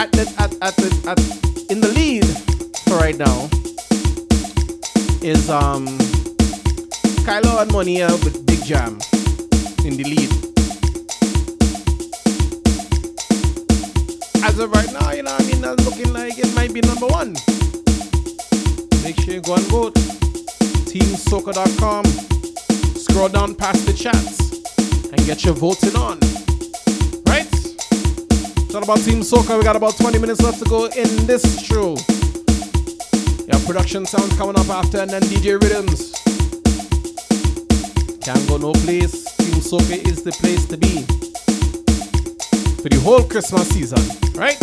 at at, at at, in the lead for right now is um Kylo and Monia with Big Jam in the lead. As of right now, you know I mean? That's looking like it might be number one. Make sure you go and vote. TeamSoca.com. Scroll down past the chats and get your voting on. All about Team Soca. We got about 20 minutes left to go in this show. Yeah, production sounds coming up after, and then DJ Rhythms. Can't go no place. Team Soca is the place to be for the whole Christmas season. Right?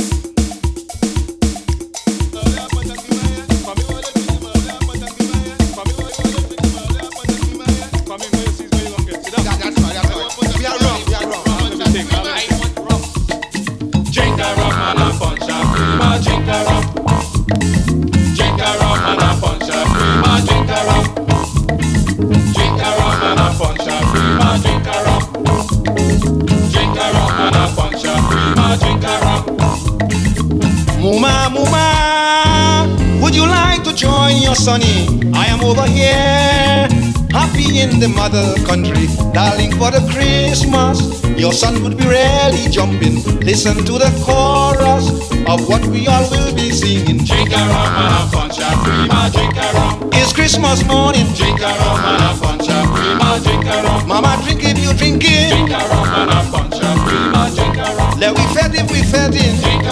Would you like to join your sonny? I am over here, happy in the mother country, darling for the Christmas. Your son would be really jumping. Listen to the chorus of what we all will be singing. Drink a rum and a punch of cream, drink a rum. It's Christmas morning. Drink a rum and a punch of cream, drink a rum. Mama, drink if you drink it. Drink a rum and a punch of cream, drink a rum. Let we fed if we fed in. Drink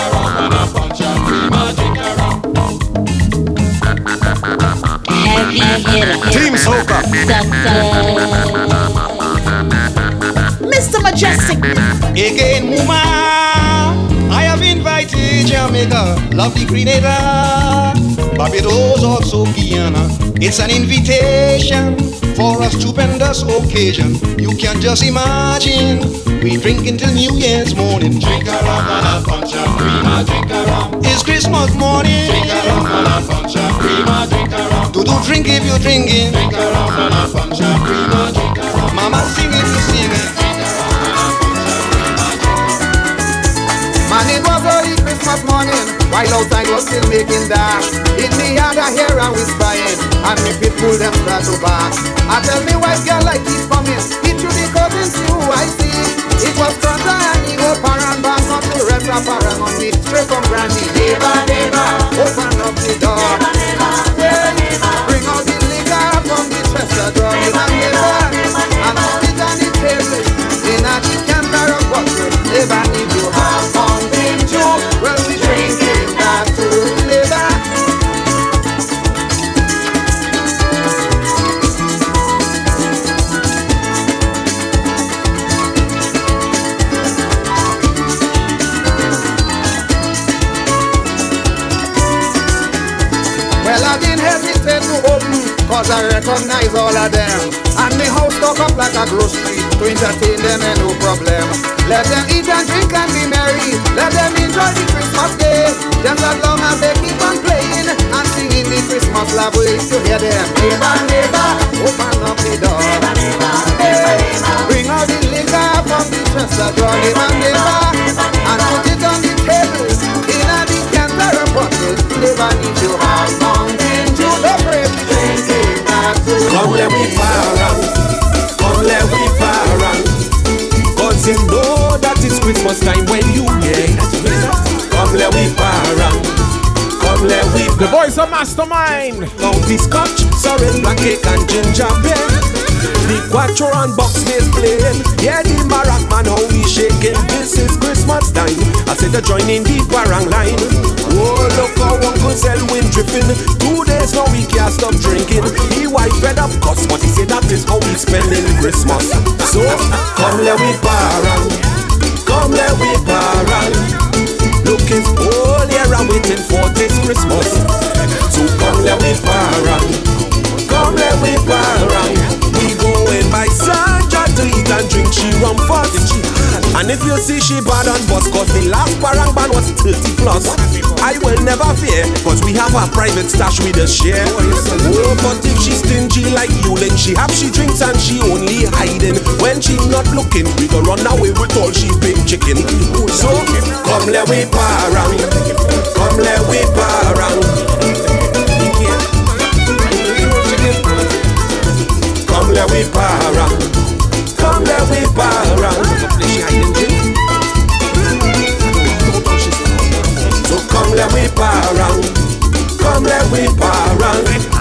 Team Soca. Mr. Mejustik. Again, Muma, I have invited Jamaica, lovely Grenada, Barbados, also Guyana. It's an invitation for a stupendous occasion. You can just imagine. We drink until New Year's morning. Drink a rum and a of cream, drink a rum. It's Christmas morning. Drink a rum and a of cream, drink a rum. Do do drink if you're drinking. Drink a rum and a punch of cream, a drink a rum. Mama sing if you sing it. Man, it was early Christmas morning, while outside was still making dark. In me yard I hear a whispering, and me people them start to bark. I tell me white girl like he's coming, through the curtains who I see. It was Granda and he go parent back up to rest a parent on me, straight from Granny. Neighbor, neighbor, open up the door. Neighbor, neighbor, bring out the liquor from the dresser drawer. Neighbor, neighbor, and put it on the table in a decanter of water. Neighbor, have something to, recognize all of them. And me house stock up like a grocery to entertain them and no problem. Let them eat and drink and be merry. Let them enjoy the Christmas day. Just as long as they keep on playing and singing the Christmas love ways to hear them. Neighbor, neighbor, open up the door. Neighbor, neighbor, neighbor, neighbor. Bring out the liquor from the dresser drawer. Neighbor, neighbor, and put it on the table in a decanter or bottle. Neighbor, if you have something The voice of Mastermind. County scotch, black cake and ginger beer. The cuatro and box bass playing. Yeah, the Marak man, how we shaking. This is Christmas time. I said to join in the parang line. Oh, look how Uncle Selwyn dripping. Two days now we can't stop drinking. He white fed up cuss, but he said that is how we spending Christmas. So, come let we parang. Come let we parang. Looking all year and waiting for this Christmas. So come let we parang. Come let we parang. We going by Sanja to eat and drink she rum first. And if you see she bad on bus cause the last parang ban was 30 plus. I will never fear cause we have a private stash with a share. Oh, but if she stingy like you then she have she drinks and she only hiding. When she not looking, we go run away with all she big chicken. So come let we parang. Come let we parang. Come let we parang. So come let we parang. Come let we parang.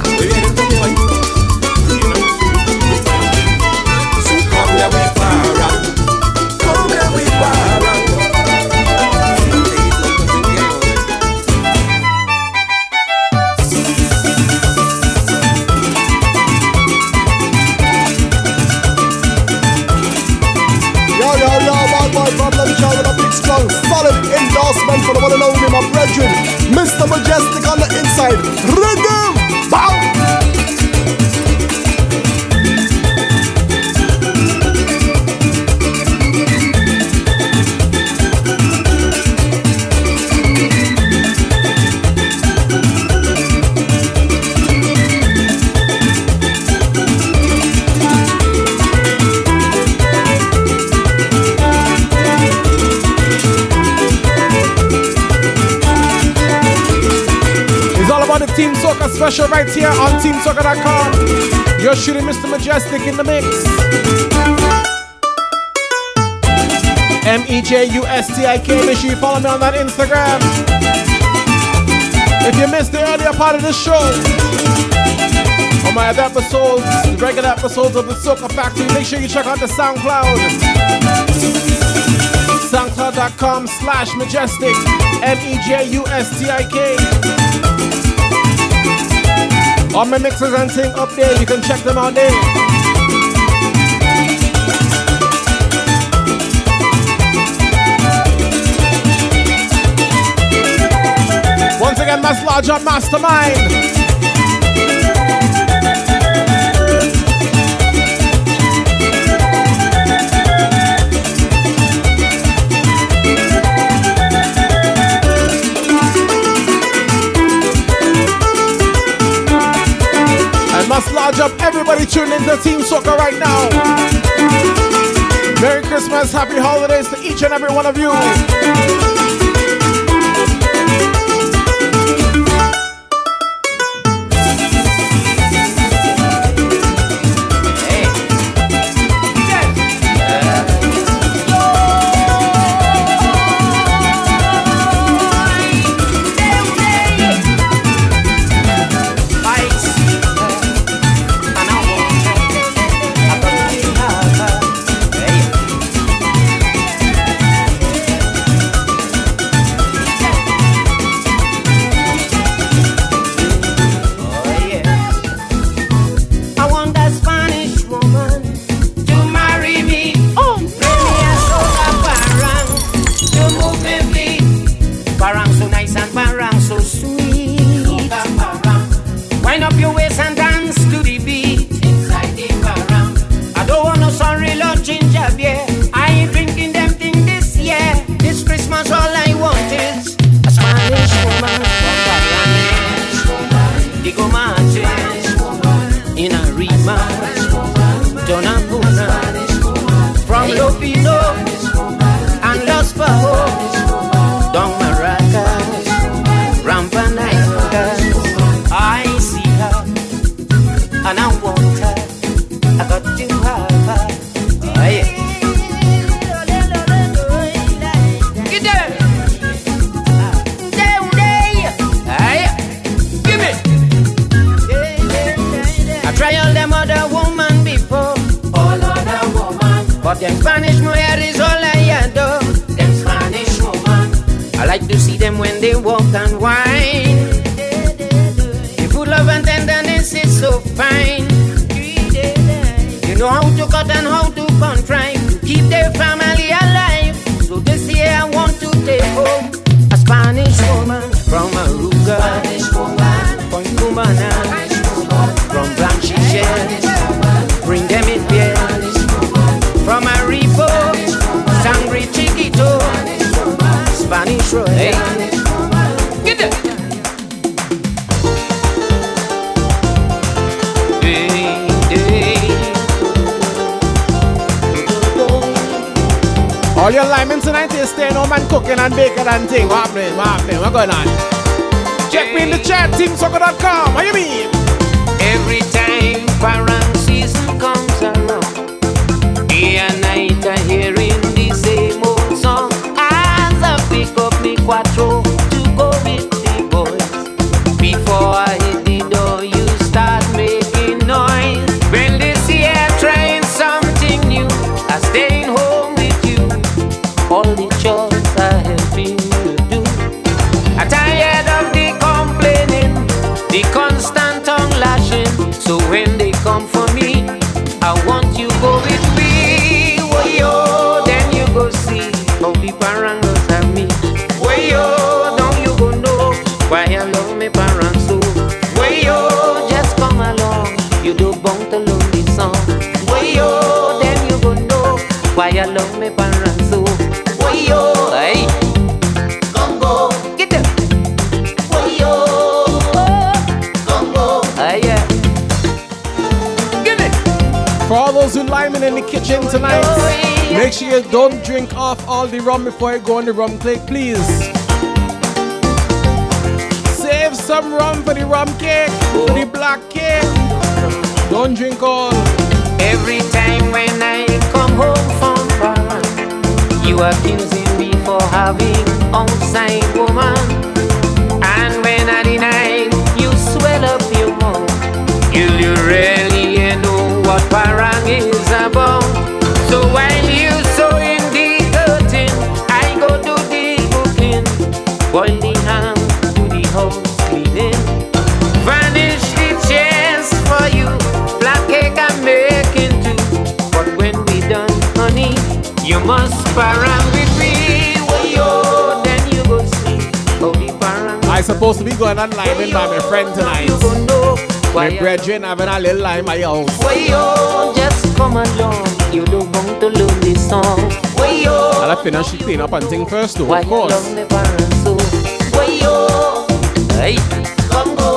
the one and only, my brethren, Mr. Mejustik on the inside. Rhythm! Special right here on TeamSoca.com. You're shooting Mr. Mejustik in the mix. M E J U S T I K. Make sure you follow me on that Instagram. If you missed the earlier part of the show, or my other episodes, the regular episodes of the Soca Factory, make sure you check out the SoundCloud soundcloud.com slash mejustik m-e-j-u-s-t-i-k all my mixes and things up there, you can check them out there. Once again, that's larger mastermind. Everybody tune into Team Soca right now. Merry Christmas, happy holidays to each and every one of you. going on live in by my friend tonight. My brethren having a little live my house. Why yo, just come along. You don't want to lose this song. Why yo, and I finish clean up and thing first though, Why of course. Why yo, hey. come go.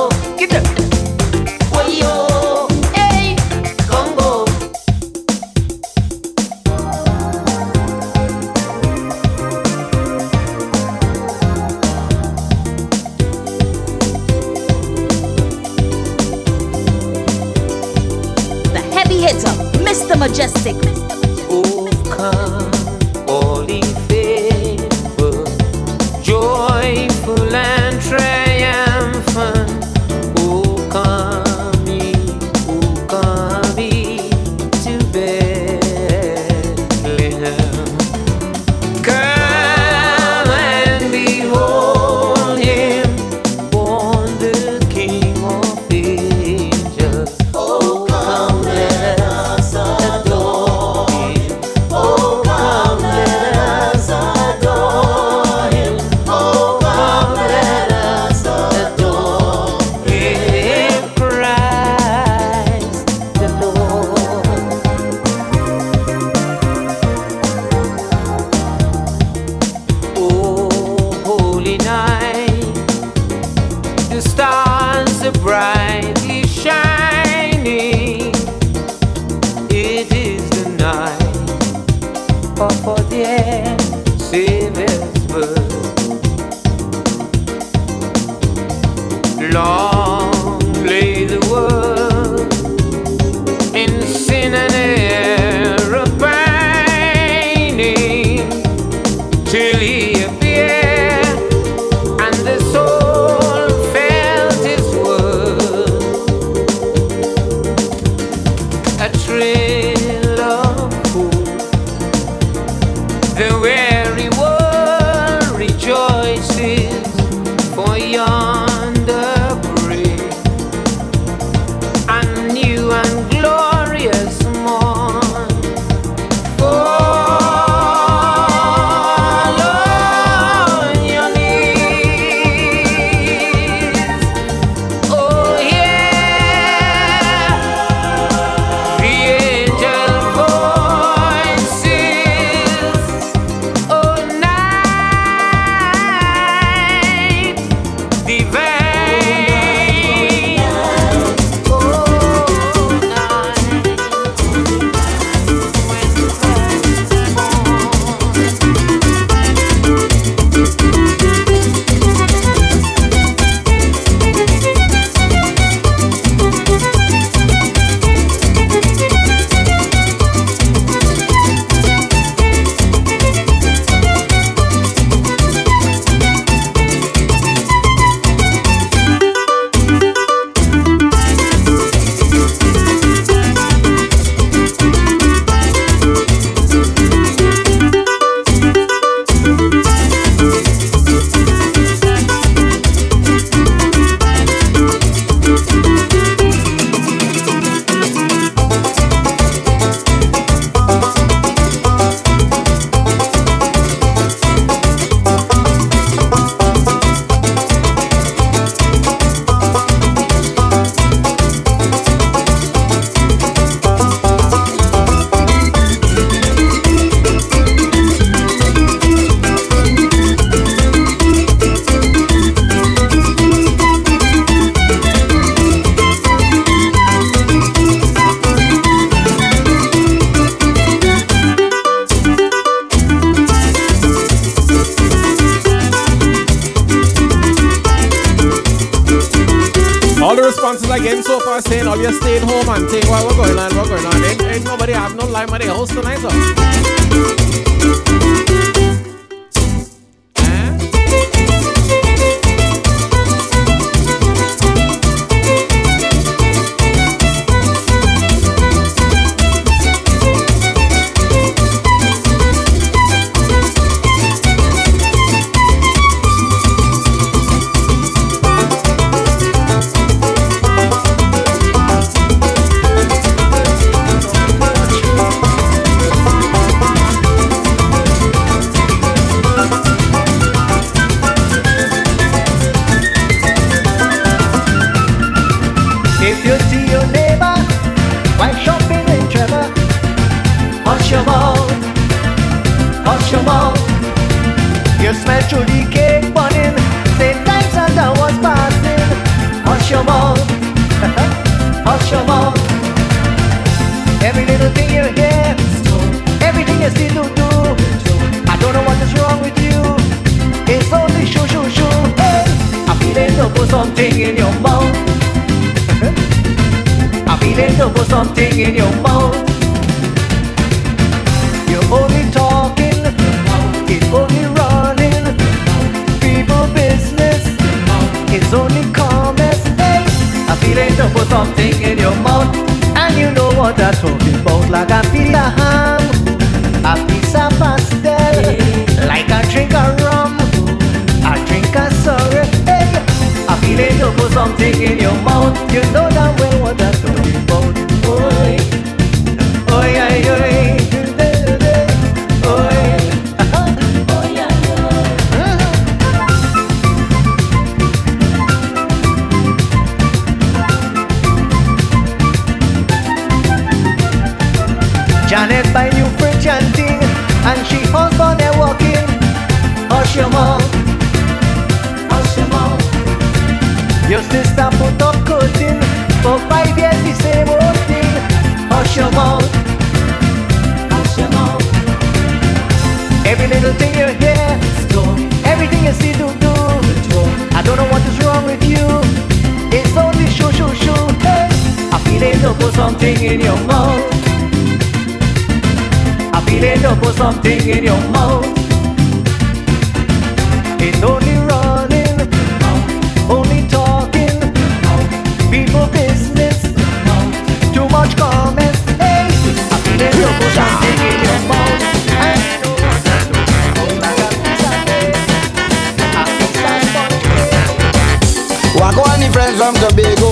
Friends from Tobago.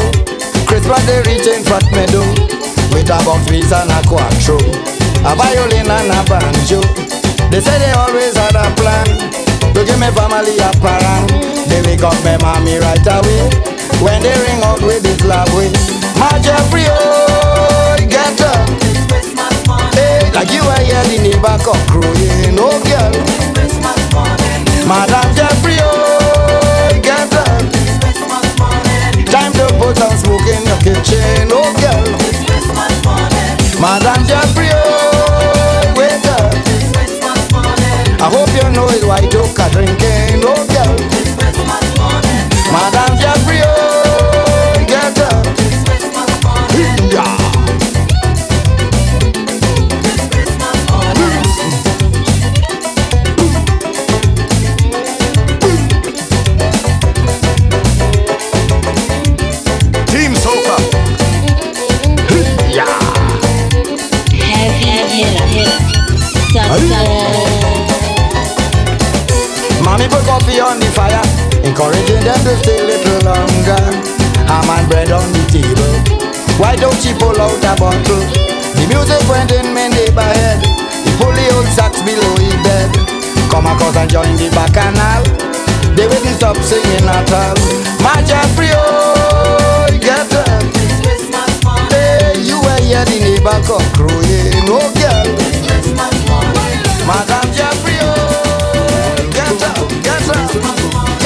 Christmas they reach in Fat Meadow. With a box piece and a cuatro A violin and a banjo. They say they always had a plan. To give me family a parang They wake up my mommy right away. When they ring out with this love way. My Jeffrey oh get up. Like you are here the neighbor come crowing Oh girl. Madam Jeffrey oh To put smoke in your kitchen, oh girl. Oh, wake up. I hope you know it's white oak drinking, oh girl. Madam Jeffrey, oh, get up. Yeah. Encouraging them to stay a little longer. Ham and bread on the table. Why don't she pull out a bottle? The music went in my neighbor head. He pull the old sax below his bed. Come across and join the bacchanal. They wouldn't stop singing at all. My Jeffrey, oh, get up. Hey, you were here, the neighbor come crowing, oh girl. Madam Jeffrey, oh, get up, get up,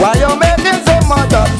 Why you making so much of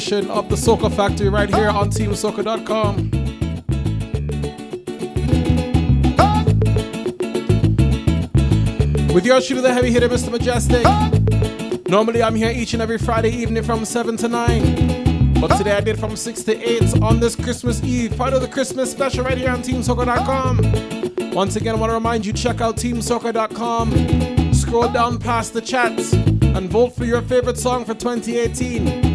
edition of the Soca Factory right here on TeamSoca.com. With yours truly, the heavy hitter, Mr. Mejustik. Normally, I'm here each and every Friday evening from 7 to 9. But today I did from 6 to 8 on this Christmas Eve, part of the Christmas special right here on TeamSoca.com. Once again, I want to remind you check out TeamSoca.com, scroll down past the chats, and vote for your favorite song for 2018.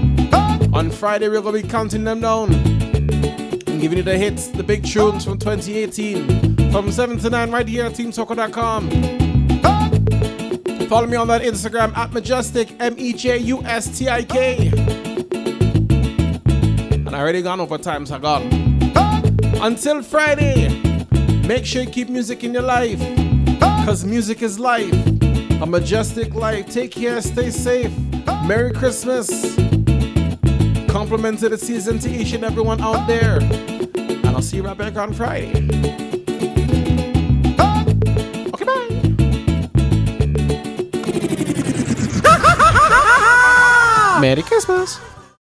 On Friday, we're going to be counting them down and giving you the hits, the big tunes from 2018 from 7 to 9 right here at TeamSoca.com. Follow me on that Instagram at Mejustik, M E J U S T I K. And I already gone over time, so gone. Until Friday, make sure you keep music in your life. Because music is life. A majestic life. Take care, stay safe. Merry Christmas. Compliments of the season to each and everyone out there. And I'll see you right back on Friday. Oh, okay, bye. Merry Christmas.